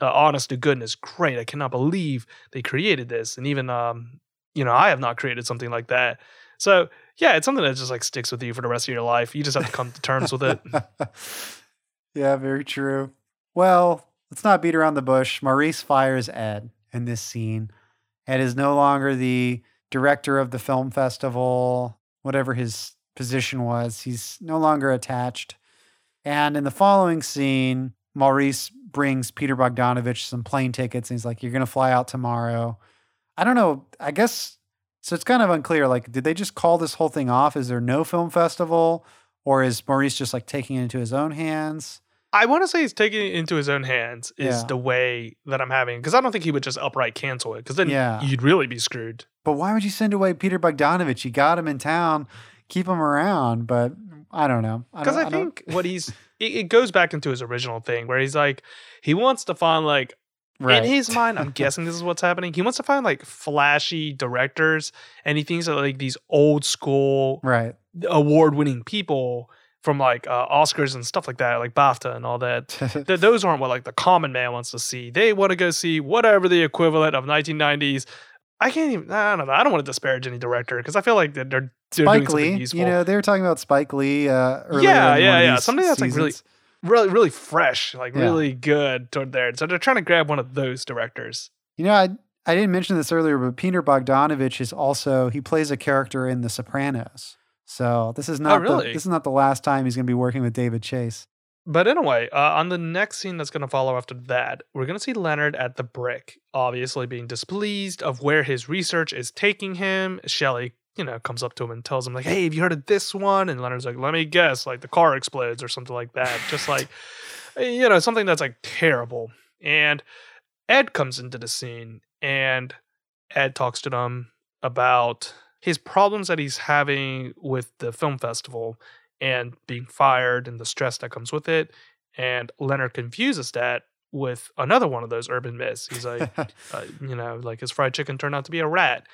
uh, honest to goodness great. I cannot believe they created this, and even um, you know, I have not created something like that. So yeah, it's something that just like sticks with you for the rest of your life. You just have to come to terms with it. yeah, very true. Well, let's not beat around the bush. Maurice fires Ed in this scene. Ed is no longer the director of the film festival, whatever his position was. He's no longer attached. And in the following scene, Maurice brings Peter Bogdanovich some plane tickets and he's like, You're going to fly out tomorrow. I don't know. I guess so. It's kind of unclear. Like, did they just call this whole thing off? Is there no film festival? Or is Maurice just like taking it into his own hands? I want to say he's taking it into his own hands is yeah. the way that I'm having because I don't think he would just upright cancel it because then yeah. you'd really be screwed. But why would you send away Peter Bogdanovich? You got him in town, keep him around. But I don't know because I, I, think what he's it, it, goes back into his original thing where he's like he wants to find like right. in his mind. I'm guessing this is what's happening. He wants to find like flashy directors, and he thinks that like these old school right award winning people from like uh, Oscars and stuff like that, like BAFTA and all that. Th- those aren't what like the common man wants to see. They want to go see whatever the equivalent of 1990s. I can't even. I don't know. I don't want to disparage any director because I feel like they're, they're Spike Lee. You know, they were talking about Spike Lee. Uh, yeah, yeah, yeah. Something that's seasons. like really, really, really fresh, like yeah. really good toward there. So they're trying to grab one of those directors. You know, I I didn't mention this earlier, but Peter Bogdanovich is also he plays a character in The Sopranos. So this is oh, not oh, really? the, this is not the last time he's going to be working with David Chase. But anyway, uh, on the next scene that's going to follow after that, we're going to see Leonard at the brick, obviously being displeased of where his research is taking him. Shelly, you know, comes up to him and tells him like, "Hey, have you heard of this one?" And Leonard's like, "Let me guess, like the car explodes or something like that." Just like, you know, something that's like terrible. And Ed comes into the scene, and Ed talks to them about his problems that he's having with the film festival and being fired and the stress that comes with it. And Leonard confuses that with another one of those urban myths. He's like, uh, you know, like his fried chicken turned out to be a rat.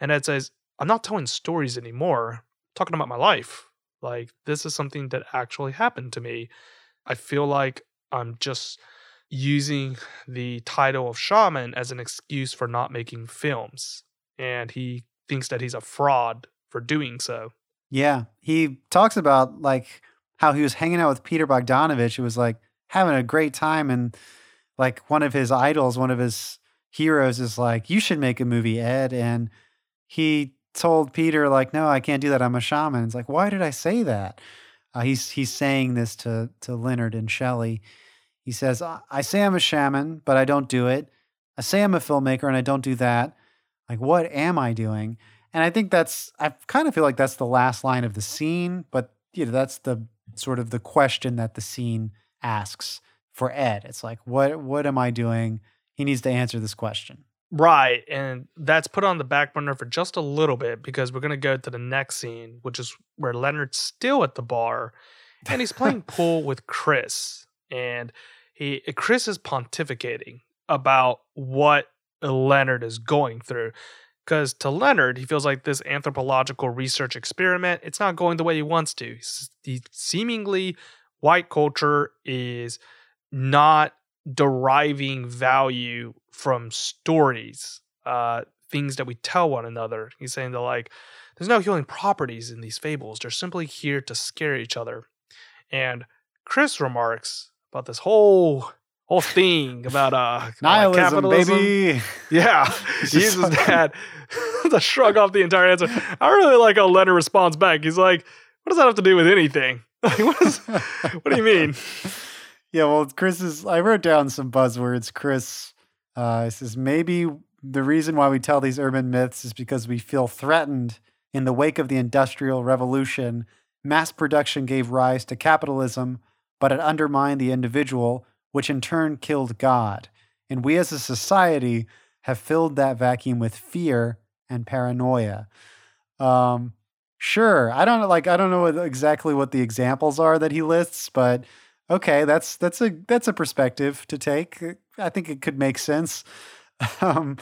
And Ed says, I'm not telling stories anymore, I'm talking about my life. Like, this is something that actually happened to me. I feel like I'm just using the title of shaman as an excuse for not making films. And he thinks that he's a fraud for doing so. Yeah. He talks about like how he was hanging out with Peter Bogdanovich, who was like having a great time. And like one of his idols, one of his heroes is like, you should make a movie, Ed. And he told Peter, like, no, I can't do that. I'm a shaman. It's like, why did I say that? Uh, he's he's saying this to to Leonard and Shelly. He says, I say I'm a shaman, but I don't do it. I say I'm a filmmaker and I don't do that. Like, what am I doing? And I think that's, I kind of feel like that's the last line of the scene, but you know, that's the sort of the question that the scene asks for Ed. It's like, what, what am I doing? He needs to answer this question. Right. And that's put on the back burner for just a little bit because we're going to go to the next scene, which is where Leonard's still at the bar and he's playing pool with Chris. And he Chris is pontificating about what Leonard is going through. Because to Leonard, he feels like this anthropological research experiment, it's not going the way he wants to. He seemingly, white culture is not deriving value from stories, uh, things that we tell one another. He's saying that, like, there's no healing properties in these fables. They're simply here to scare each other. And Chris remarks about this whole whole thing about uh nihilism, capitalism. baby. Yeah, he uses that to shrug off the entire answer. I really like how Leonard responds back. He's like, "What does that have to do with anything? what, is, what do you mean?" Yeah, well, Chris is. I wrote down some buzzwords. Chris uh, says maybe the reason why we tell these urban myths is because we feel threatened In the wake of the Industrial Revolution, mass production gave rise to capitalism, but it undermined the individual, which in turn killed God. And we as a society have filled that vacuum with fear and paranoia. Um, sure, I don't like I don't know exactly what the examples are that he lists, but okay, that's that's a that's a perspective to take. I think it could make sense. Um,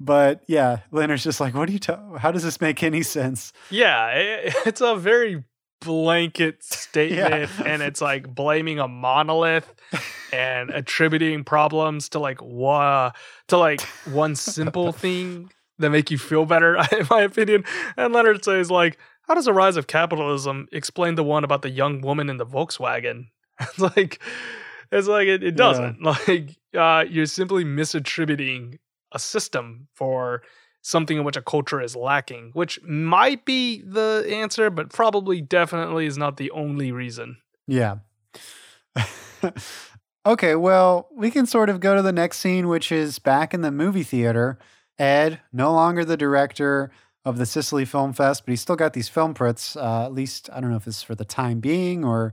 but yeah, Leonard's just like, what do you? Ta- how does this make any sense? Yeah, it, it's a very blanket statement, and it's like blaming a monolith and attributing problems to like what to like one simple thing that make you feel better, in my opinion. And Leonard says like, how does the rise of capitalism explain the one about the young woman in the Volkswagen? It's like it's like it, it doesn't. Yeah. Like uh, you're simply misattributing a system for something in which a culture is lacking, which might be the answer, but probably definitely is not the only reason. Yeah. okay, well, we can sort of go to the next scene, which is back in the movie theater. Ed, no longer the director of the Cicely Film Fest, but he's still got these film prints. Uh, at least, I don't know if it's for the time being or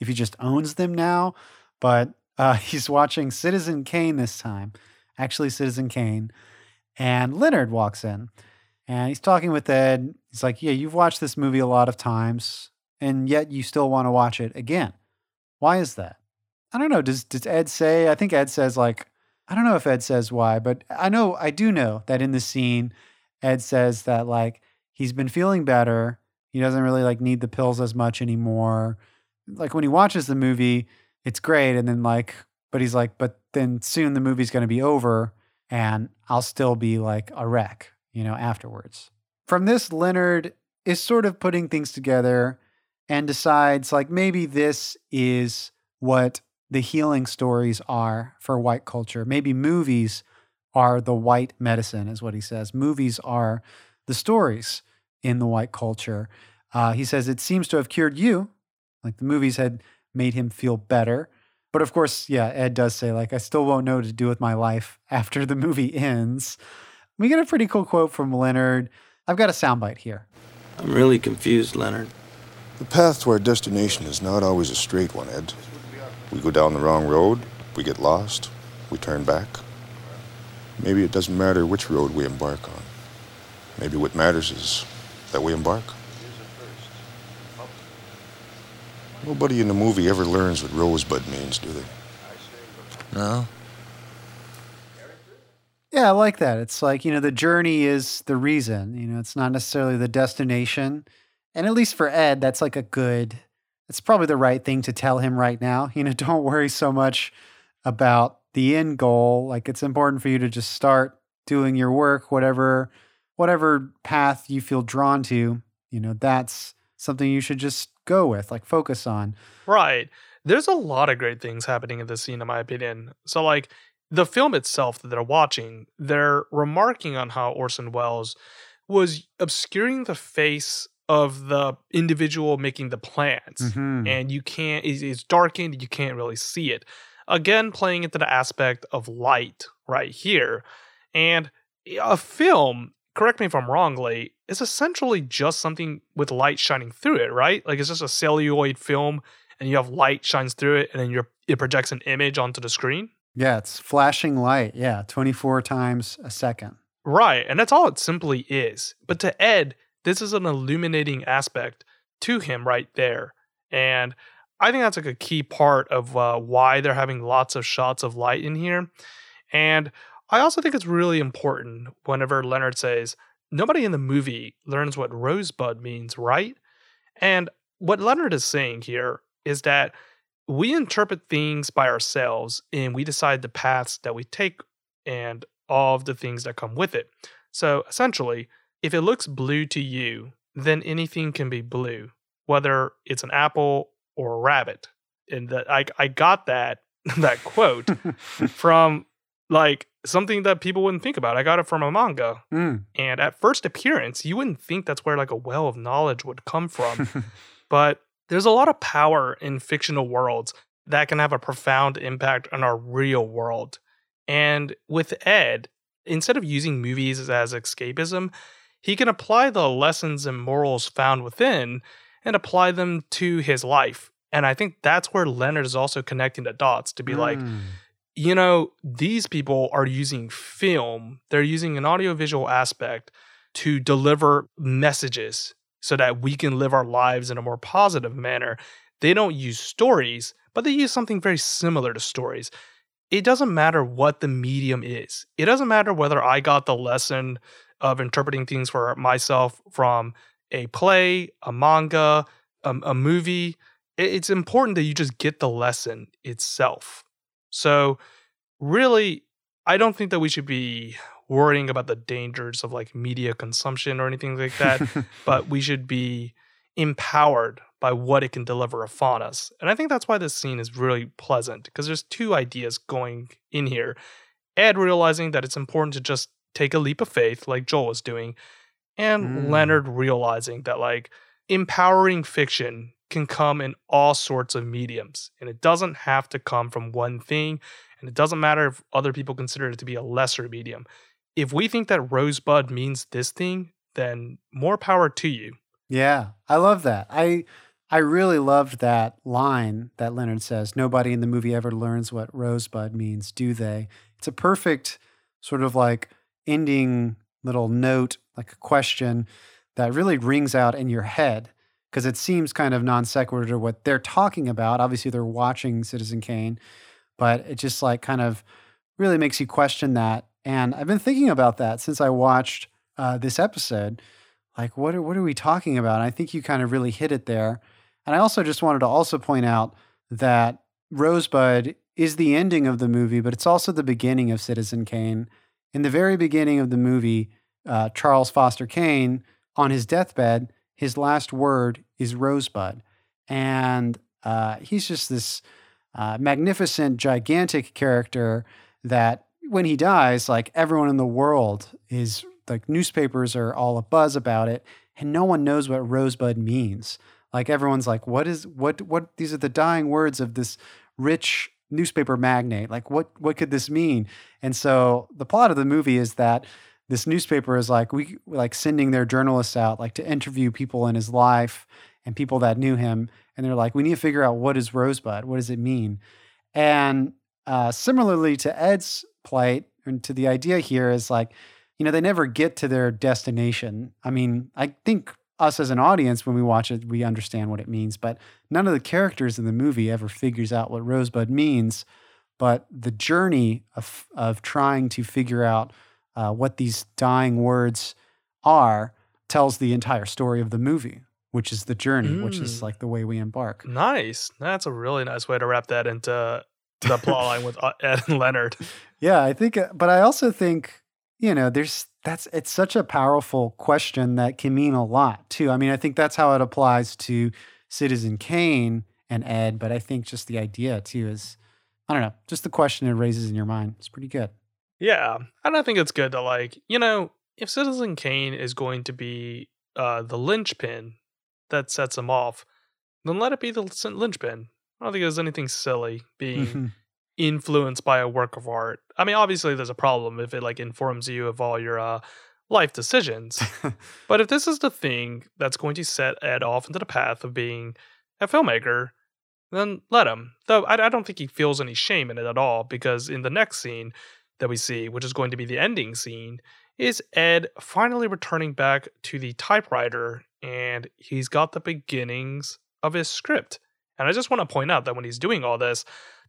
if he just owns them now, but uh, he's watching Citizen Kane this time. Actually, Citizen Kane. And Leonard walks in and he's talking with Ed. He's like, Yeah, you've watched this movie a lot of times, and yet you still want to watch it again. Why is that? I don't know. Does, does Ed say? I think Ed says, like, I don't know if Ed says why, but I know, I do know that in the scene, Ed says that, like, he's been feeling better. He doesn't really, like, need the pills as much anymore. Like, when he watches the movie, it's great. And then, like, but he's like, but then soon the movie's going to be over and I'll still be like a wreck, you know, afterwards. From this, Leonard is sort of putting things together and decides like maybe this is what the healing stories are for white culture. Maybe movies are the white medicine, is what he says. Movies are the stories in the white culture. Uh, he says it seems to have cured you, like the movies had made him feel better. But of course, yeah, Ed does say, like, I still won't know what to do with my life after the movie ends. We get a pretty cool quote from Leonard. I've got a soundbite here. I'm really confused, Leonard. The path to our destination is not always a straight one, Ed. We go down the wrong road, we get lost, we turn back. Maybe it doesn't matter which road we embark on. Maybe what matters is that we embark. Nobody in the movie ever learns what rosebud means, do they? No. Yeah, I like that. It's like, you know, the journey is the reason, you know, it's not necessarily the destination. And at least for Ed, that's like a good, it's probably the right thing to tell him right now. You know, don't worry so much about the end goal. Like it's important for you to just start doing your work, whatever, whatever path you feel drawn to, you know, that's something you should just go with, like focus on. Right. There's a lot of great things happening in this scene, in my opinion. So, like, the film itself that they're watching, they're remarking on how Orson Welles was obscuring the face of the individual making the plans. Mm-hmm. And you can't, it's darkened, you can't really see it. Again, playing into the aspect of light right here. And a film correct me if I'm wrong, Lee, is essentially just something with light shining through it, right? Like it's just a celluloid film and you have light shines through it and then you're, it projects an image onto the screen. Yeah, it's flashing light. Yeah, 24 times a second. Right. And that's all it simply is. But to Ed, this is an illuminating aspect to him right there. And I think that's like a key part of uh, why they're having lots of shots of light in here. And I also think it's really important whenever Leonard says, nobody in the movie learns what rosebud means, right? And what Leonard is saying here is that we interpret things by ourselves and we decide the paths that we take and all of the things that come with it. So essentially, if it looks blue to you, then anything can be blue, whether it's an apple or a rabbit. And that I I got that that quote from like something that people wouldn't think about. I got it from a manga. Mm. And at first appearance, you wouldn't think that's where like a well of knowledge would come from. but there's a lot of power in fictional worlds that can have a profound impact on our real world. And with Ed, instead of using movies as escapism, he can apply the lessons and morals found within and apply them to his life. And I think that's where Leonard is also connecting the dots to be like, Mm. You know, these people are using film, they're using an audiovisual aspect to deliver messages so that we can live our lives in a more positive manner. They don't use stories, but they use something very similar to stories. It doesn't matter what the medium is, it doesn't matter whether I got the lesson of interpreting things for myself from a play, a manga, a, a movie. It's important that you just get the lesson itself. So, really, I don't think that we should be worrying about the dangers of like media consumption or anything like that, but we should be empowered by what it can deliver upon us. And I think that's why this scene is really pleasant because there's two ideas going in here. Ed realizing that it's important to just take a leap of faith, like Joel was doing, and Mm. Leonard realizing that like empowering fiction can come in all sorts of mediums and it doesn't have to come from one thing and it doesn't matter if other people consider it to be a lesser medium if we think that rosebud means this thing then more power to you Yeah, I love that. I I really loved that line that Leonard says, "Nobody in the movie ever learns what rosebud means, do they?" It's a perfect sort of like ending little note, like a question that really rings out in your head because it seems kind of non sequitur to what they're talking about. Obviously, they're watching Citizen Kane, but it just like kind of really makes you question that. And I've been thinking about that since I watched uh, this episode like what are, what are we talking about? And I think you kind of really hit it there. And I also just wanted to also point out that Rosebud is the ending of the movie, but it's also the beginning of Citizen Kane. In the very beginning of the movie, uh, Charles Foster Kane, on his deathbed, his last word is Rosebud, and uh, he's just this uh, magnificent, gigantic character that when he dies, like everyone in the world is like newspapers are all a buzz about it, and no one knows what rosebud means. Like everyone's like, what is what what these are the dying words of this rich newspaper magnate. Like what what could this mean? And so the plot of the movie is that this newspaper is like we like sending their journalists out like to interview people in his life and people that knew him and they're like we need to figure out what is rosebud what does it mean? And uh, similarly to ed's plight and to the idea here is like you know they never get to their destination. I mean i think us as an audience when we watch it we understand what it means but none of the characters in the movie ever figures out what rosebud means. But the journey of of trying to figure out uh, what these dying words are tells the entire story of the movie which is the journey which is Mm. like the way we embark nice that's a really nice way to wrap that into the plot line with uh, ed and leonard Yeah, I think, uh, but I also think, you know, there's that's it's such a powerful question that can mean a lot too. I mean, I think that's how it applies to Citizen Kane and Ed, but I think just the idea too is, I don't know, just the question it raises in your mind. is pretty good. Yeah, and I think it's good to like, you know, if Citizen Kane is going to be uh, the linchpin that sets him off, then let it be the linchpin. I don't think there's anything silly being influenced by a work of art. I mean, obviously, there's a problem if it like informs you of all your uh, life decisions. but if this is the thing that's going to set Ed off into the path of being a filmmaker, then let him. Though I, I don't think he feels any shame in it at all, because in the next scene that we see, which is going to be the ending scene, is Ed finally returning back to the typewriter and he's got the beginnings of his script. And I just want to point out that when he's doing all this,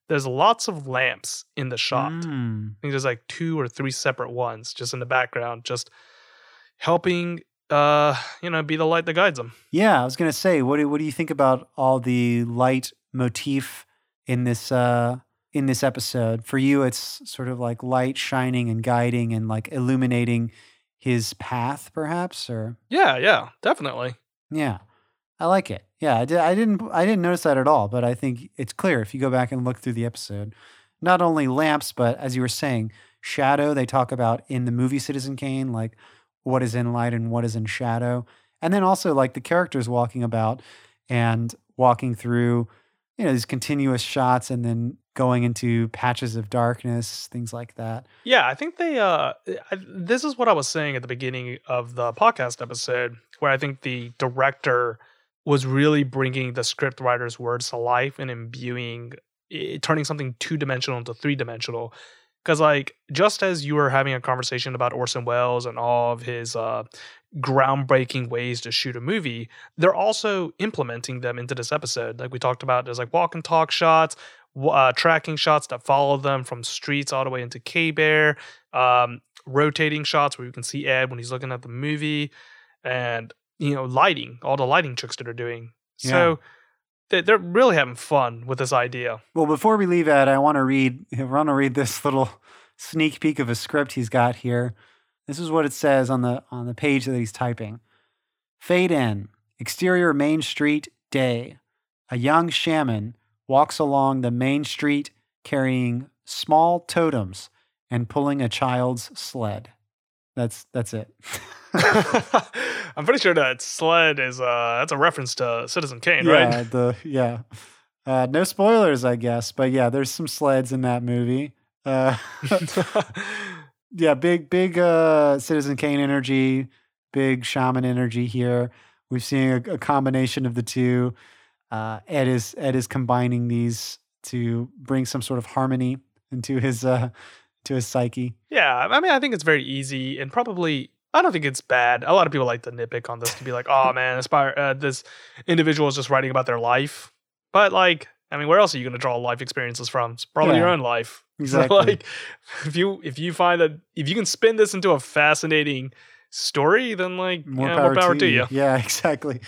there's lots of lamps in the shot. Mm. I think there's like two or three separate ones just in the background, just helping uh, you know, be the light that guides them. Yeah, I was gonna say, what do, what do you think about all the light motif in this uh, in this episode? For you, it's sort of like light shining and guiding and like illuminating his path, perhaps, or Yeah, yeah, definitely. yeah, I like it. Yeah, I, did, I didn't I didn't notice that at all, but I think it's clear if you go back and look through the episode. Not only lamps, but as you were saying, shadow. They talk about in the movie Citizen Kane, like what is in light and what is in shadow, and then also like the characters walking about and walking through, you know, these continuous shots and then going into patches of darkness, things like that. Yeah, I think they. Uh, I, this is what I was saying at the beginning of the podcast episode, where I think the director was really bringing the script writer's words to life and imbuing, it, turning something two dimensional into three dimensional. Because, like, just as you were having a conversation about Orson Welles and all of his uh, groundbreaking ways to shoot a movie, they're also implementing them into this episode. Like we talked about, there's like walk and talk shots, uh, tracking shots that follow them from streets all the way into K Bear, um, rotating shots where you can see Ed when he's looking at the movie, and you know lighting, all the lighting tricks that are doing. So they- they're really having fun with this idea. Well, before we leave Ed, I want to read. I want to read this little sneak peek of a script he's got here. This is what it says on the on the page that he's typing. Fade in. Exterior Main Street. Day. A young shaman walks along the main street carrying small totems and pulling a child's sled. That's that's it. I'm pretty sure that sled is uh that's a reference to Citizen Kane, yeah, right? the yeah. Uh, no spoilers, I guess, but yeah, there's some sleds in that movie. Uh, yeah, big, big uh, Citizen Kane energy, big shaman energy here. We've seen a, a combination of the two. Uh, Ed is Ed is combining these to bring some sort of harmony into his uh, to his psyche. Yeah, I mean, I think it's very easy and probably. I don't think it's bad. A lot of people like to nitpick on this to be like, "Oh man, Aspire, uh, this individual is just writing about their life." But like, I mean, where else are you going to draw life experiences from? It's probably your own life. So, exactly. like, if you if you find that if you can spin this into a fascinating story, then like, More yeah, power, more power to, to you. you. Yeah, exactly.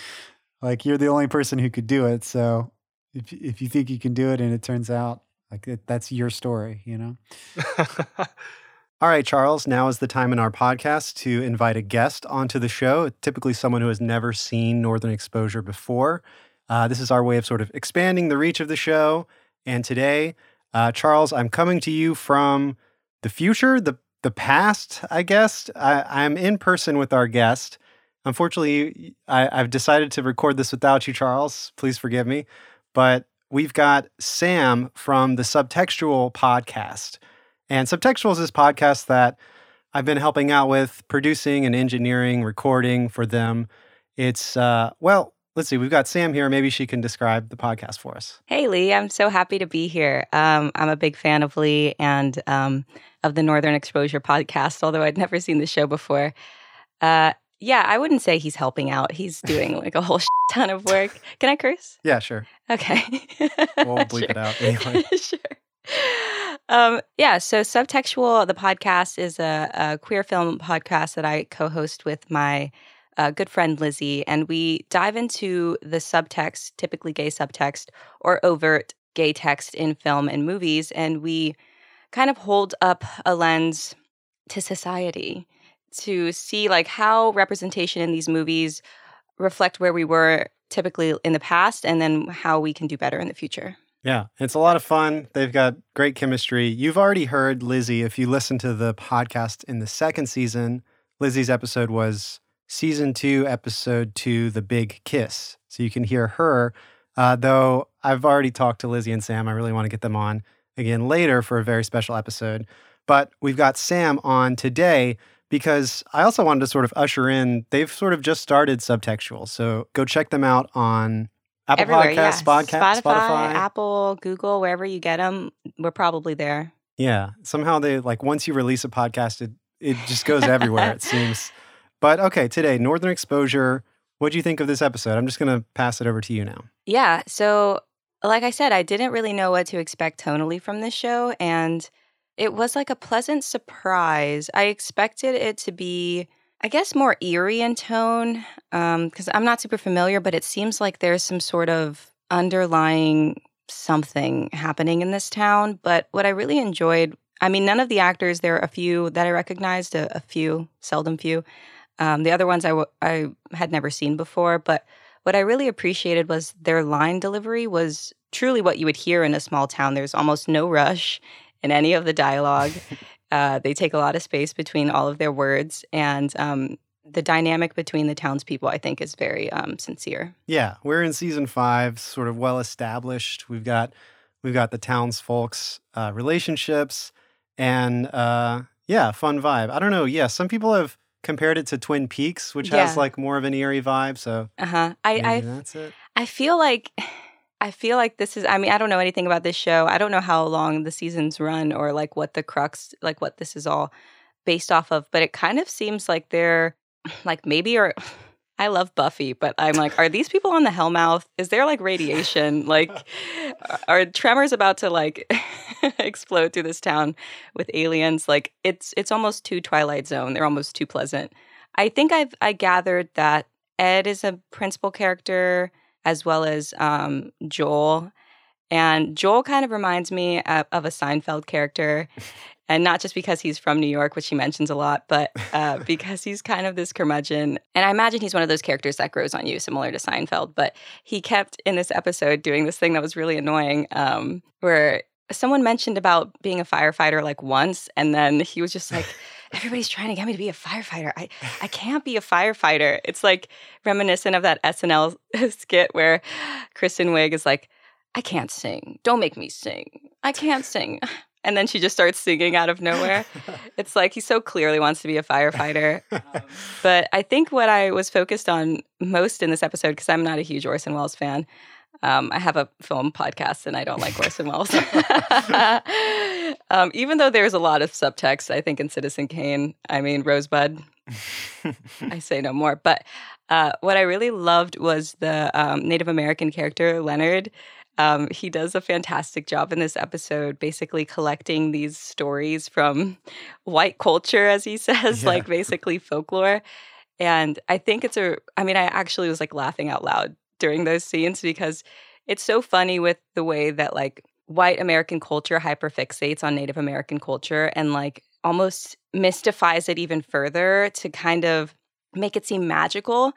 Like you're the only person who could do it. So if if you think you can do it and it turns out like it, that's your story, you know. All right, Charles, now is the time in our podcast to invite a guest onto the show, typically someone who has never seen Northern Exposure before. Uh, this is our way of sort of expanding the reach of the show. And today, uh, Charles, I'm coming to you from the future, the the past, I guess. I, I'm in person with our guest. Unfortunately, I, I've decided to record this without you, Charles. Please forgive me. But we've got Sam from the Subtextual podcast. And Subtextual is this podcast that I've been helping out with producing and engineering, recording for them. It's, uh, well, let's see, we've got Sam here. Maybe she can describe the podcast for us. Hey, Lee, I'm so happy to be here. Um, I'm a big fan of Lee and um, of the Northern Exposure podcast, although I'd never seen the show before. Uh, yeah, I wouldn't say he's helping out. He's doing like a whole ton of work. Can I curse? Yeah, sure. Okay. We'll bleep it out anyway. sure. Um, yeah, so Subtextual, the podcast, is a, a queer film podcast that I co host with my uh, good friend Lizzie. And we dive into the subtext, typically gay subtext, or overt gay text in film and movies. And we kind of hold up a lens to society to see like how representation in these movies reflect where we were typically in the past and then how we can do better in the future. Yeah, it's a lot of fun. They've got great chemistry. You've already heard Lizzie. If you listen to the podcast in the second season, Lizzie's episode was season two, episode two, The Big Kiss. So you can hear her. Uh, though I've already talked to Lizzie and Sam. I really want to get them on again later for a very special episode. But we've got Sam on today because I also wanted to sort of usher in, they've sort of just started Subtextual. So go check them out on Apple Everywhere, Podcasts, yeah. Spodca- Spotify, Spotify. Apple, Google, wherever you get them, we're probably there. Yeah. Somehow they like once you release a podcast, it it just goes everywhere, it seems. But okay, today, Northern Exposure. What do you think of this episode? I'm just gonna pass it over to you now. Yeah. So, like I said, I didn't really know what to expect tonally from this show. And it was like a pleasant surprise. I expected it to be, I guess, more eerie in tone because I'm not super familiar, but it seems like there's some sort of underlying something happening in this town. But what I really enjoyed, I mean, none of the actors, there are a few that I recognized, a, a few, seldom few. Um, the other ones I, w- I had never seen before, but what I really appreciated was their line delivery was truly what you would hear in a small town. There's almost no rush in any of the dialogue. uh, they take a lot of space between all of their words, and um, the dynamic between the townspeople, I think, is very um, sincere. Yeah, we're in season five, sort of well established. We've got We've got the townsfolk's uh, relationships, and uh, yeah, fun vibe. I don't know. Yeah, some people have compared it to Twin Peaks, which has like more of an eerie vibe. So Uh huh. I I that's it. I feel like I feel like this is I mean, I don't know anything about this show. I don't know how long the seasons run or like what the crux like what this is all based off of, but it kind of seems like they're like maybe or I love Buffy, but I'm like, are these people on the Hellmouth? Is there like radiation? Like, are tremors about to like explode through this town with aliens? Like, it's it's almost too Twilight Zone. They're almost too pleasant. I think I've I gathered that Ed is a principal character as well as um, Joel. And Joel kind of reminds me of, of a Seinfeld character. And not just because he's from New York, which he mentions a lot, but uh, because he's kind of this curmudgeon. And I imagine he's one of those characters that grows on you, similar to Seinfeld. But he kept in this episode doing this thing that was really annoying, um, where someone mentioned about being a firefighter like once, and then he was just like, everybody's trying to get me to be a firefighter. I, I can't be a firefighter. It's like reminiscent of that SNL skit where Kristen Wiig is like, I can't sing. Don't make me sing. I can't sing. And then she just starts singing out of nowhere. it's like he so clearly wants to be a firefighter. but I think what I was focused on most in this episode, because I'm not a huge Orson Welles fan, um, I have a film podcast and I don't like Orson Welles. Um, even though there's a lot of subtext, I think, in Citizen Kane. I mean, Rosebud. I say no more. But uh, what I really loved was the um, Native American character, Leonard. Um, he does a fantastic job in this episode, basically collecting these stories from white culture, as he says, Yeah. like basically folklore. And I think it's a, I mean, I actually was like laughing out loud during those scenes because it's so funny with the way that like white American culture hyperfixates on Native American culture and like almost mystifies it even further to kind of make it seem magical.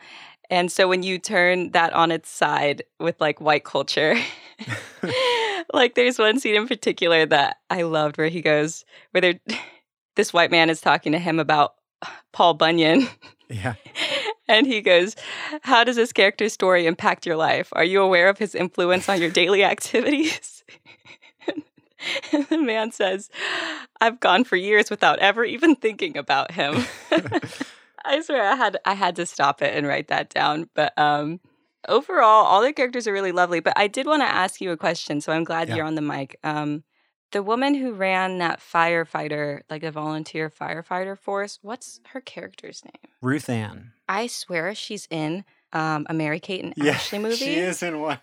And so when you turn that on its side with like white culture, like there's one scene in particular that I loved where he goes, where this white man is talking to him about Paul Bunyan. Yeah. And he goes, How does this character's story impact your life? Are you aware of his influence on your daily activities? And the man says, I've gone for years without ever even thinking about him. I swear I had I had to stop it and write that down. But um overall, all the characters are really lovely. But I did want to ask you a question, so I'm glad Yeah. you're on the mic. Um the woman who ran that firefighter, like a volunteer firefighter force, what's her character's name? Ruth Ann. I swear she's in um, a Mary Kate and Ashley movie. She is in one.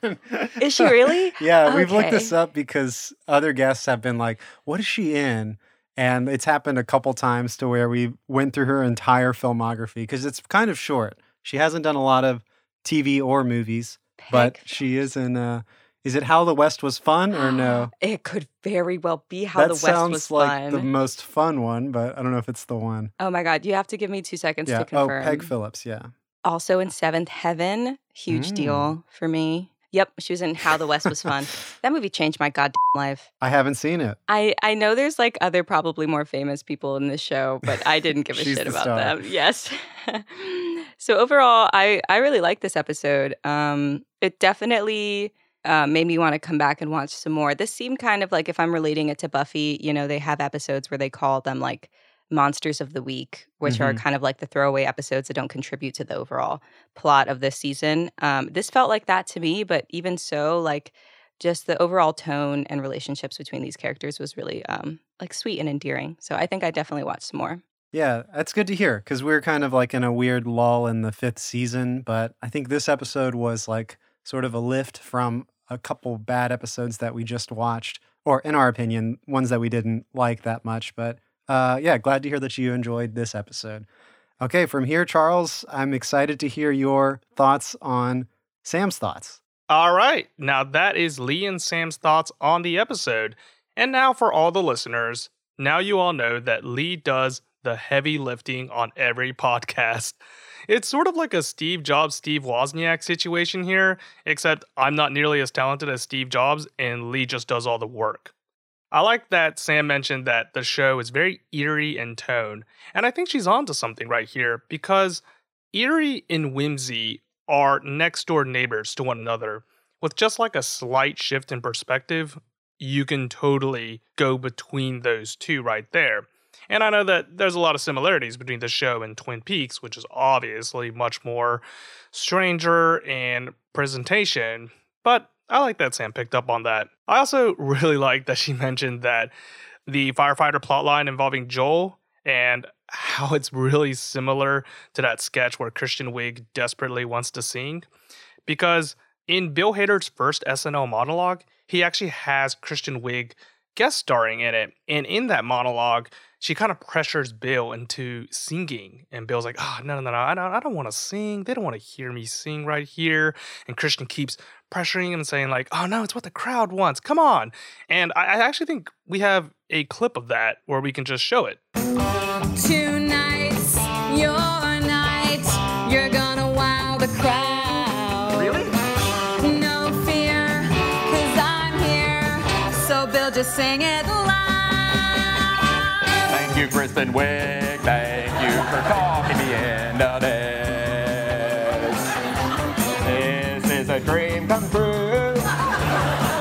Is she really? yeah, we've looked this up because other guests have been like, "What is she in?" And it's happened a couple times to where we went through her entire filmography because it's kind of short. She hasn't done a lot of TV or movies, but she is in. Uh, is it How the West Was Fun or no? It could very well be how that the West sounds was like fun. the most fun one, but I don't know if it's the one. oh my god, you have to give me two seconds yeah. to Oh, confirm. Peg Phillips. Yeah. Also in Seventh Heaven, huge Mm. deal for me. Yep, she was in How the West Was Fun. that movie changed my goddamn life. I haven't seen it. I, I know there's like other probably more famous people in this show, but I didn't give a shit the about star. them. Yes. so overall, I I really like this episode. Um, it definitely uh, made me want to come back and watch some more. This seemed kind of like if I'm relating it to Buffy, you know, they have episodes where they call them like monsters of the week, which are Mhm. kind of like the throwaway episodes that don't contribute to the overall plot of this season. Um, this felt like that to me, but even so, like just the overall tone and relationships between these characters was really um, like sweet and endearing. So I think I definitely watched some more. Yeah, that's good to hear because we're kind of like in a weird lull in the fifth season. But I think this episode was like sort of a lift from a couple bad episodes that we just watched, or in our opinion, ones that we didn't like that much. But uh, yeah, glad to hear that you enjoyed this episode. Okay, from here, Charles, I'm excited to hear your thoughts on Sam's thoughts. All right. Now that is Lee and Sam's thoughts on the episode. And now for all the listeners, now you all know that Lee does the heavy lifting on every podcast. It's sort of like a Steve Jobs, Steve Wozniak situation here, except I'm not nearly as talented as Steve Jobs and Lee just does all the work. I like that Sam mentioned that the show is very eerie in tone, and I think she's onto something right here because eerie and whimsy are next door neighbors to one another, with just like a slight shift in perspective you can totally go between those two right there. And I know that there's a lot of similarities between the show and Twin Peaks, which is obviously much more stranger in presentation, but I like that Sam picked up on that. I also really like that she mentioned that the firefighter plotline involving Joel and how it's really similar to that sketch where Kristen Wiig desperately wants to sing. Because in Bill Hader's first SNL monologue, he actually has Kristen Wiig guest starring in it. And in that monologue, she kind of pressures Bill into singing. And Bill's like, oh, no, no, no, I don't, I don't want to sing. They don't want to hear me sing right here. And Kristen keeps pressuring him and saying, like, oh, no, it's what the crowd wants. Come on. And I, I actually think we have a clip of that where we can just show it. Tonight's your night. You're gonna wow the crowd. Really? No fear, cause I'm here. So Bill, just sing it loud. Thank you, Kristen Wiig. Thank you for talking me into this. This is a dream come true.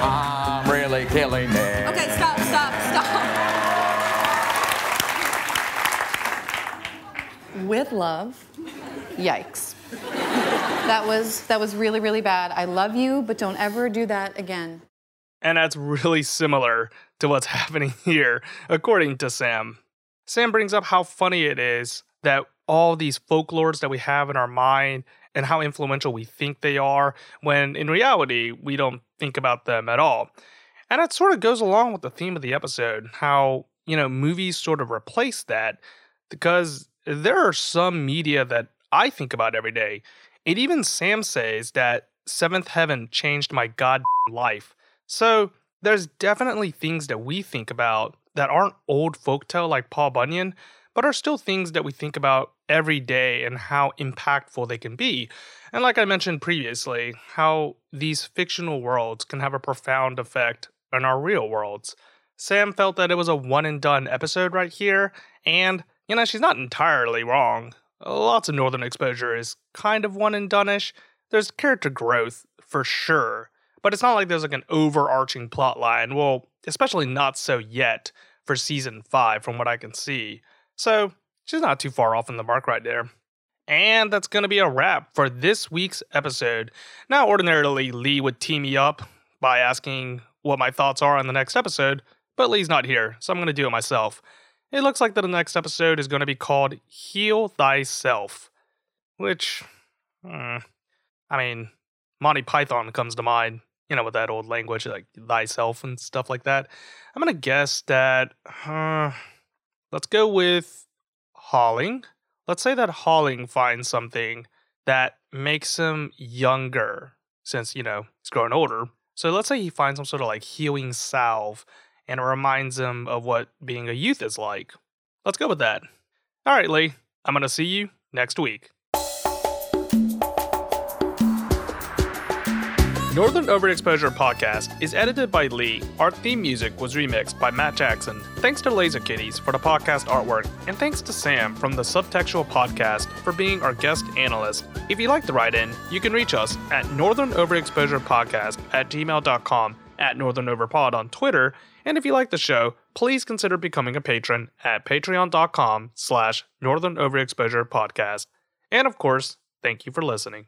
I'm really killing it. Okay, stop, stop, stop. with love. Yikes. That was that was really really bad. I love you, but don't ever do that again. And that's really similar to what's happening here, according to Sam. Sam brings up how funny it is that all these folklores that we have in our mind and how influential we think they are, when in reality, we don't think about them at all. And that sort of goes along with the theme of the episode how, you know, movies sort of replace that because there are some media that I think about every day. And even Sam says that Seventh Heaven changed my god life. So there's definitely things that we think about that aren't old folktale like Paul Bunyan, but are still things that we think about every day and how impactful they can be. And like I mentioned previously, how these fictional worlds can have a profound effect on our real worlds. Sam felt that it was a one and done episode right here, and you know, she's not entirely wrong. Lots of Northern Exposure is kind of one and done-ish. There's character growth for sure, but it's not like there's like an overarching plot line. Well, especially not so yet for season five, from what I can see. So she's not too far off in the mark right there. And that's going to be a wrap for this week's episode. Now, ordinarily, Lee would tee me up by asking what my thoughts are on the next episode, but Lee's not here, so I'm going to do it myself. It looks like that the next episode is going to be called Heal Thyself, which, hmm, I mean, Monty Python comes to mind, you know, with that old language like thyself and stuff like that. I'm to guess that, uh, let's go with Holling. Let's say that Holling finds something that makes him younger since, you know, he's growing older. So let's say he finds some sort of like healing salve and it reminds him of what being a youth is like. Let's go with that. All right, Lee, I'm to see you next week. Northern Overexposure Podcast is edited by Lee. Our theme music was remixed by Matt Jackson. Thanks to Laser Kitties for the podcast artwork, and thanks to Sam from the Subtextual Podcast for being our guest analyst. If you'd like to write in, you can reach us at Northern Overexposure Podcast at gmail.com, at Northern Overpod on Twitter, and if you like the show, please consider becoming a patron at patreon.com slash Northern Overexposure Podcast. And of course, thank you for listening.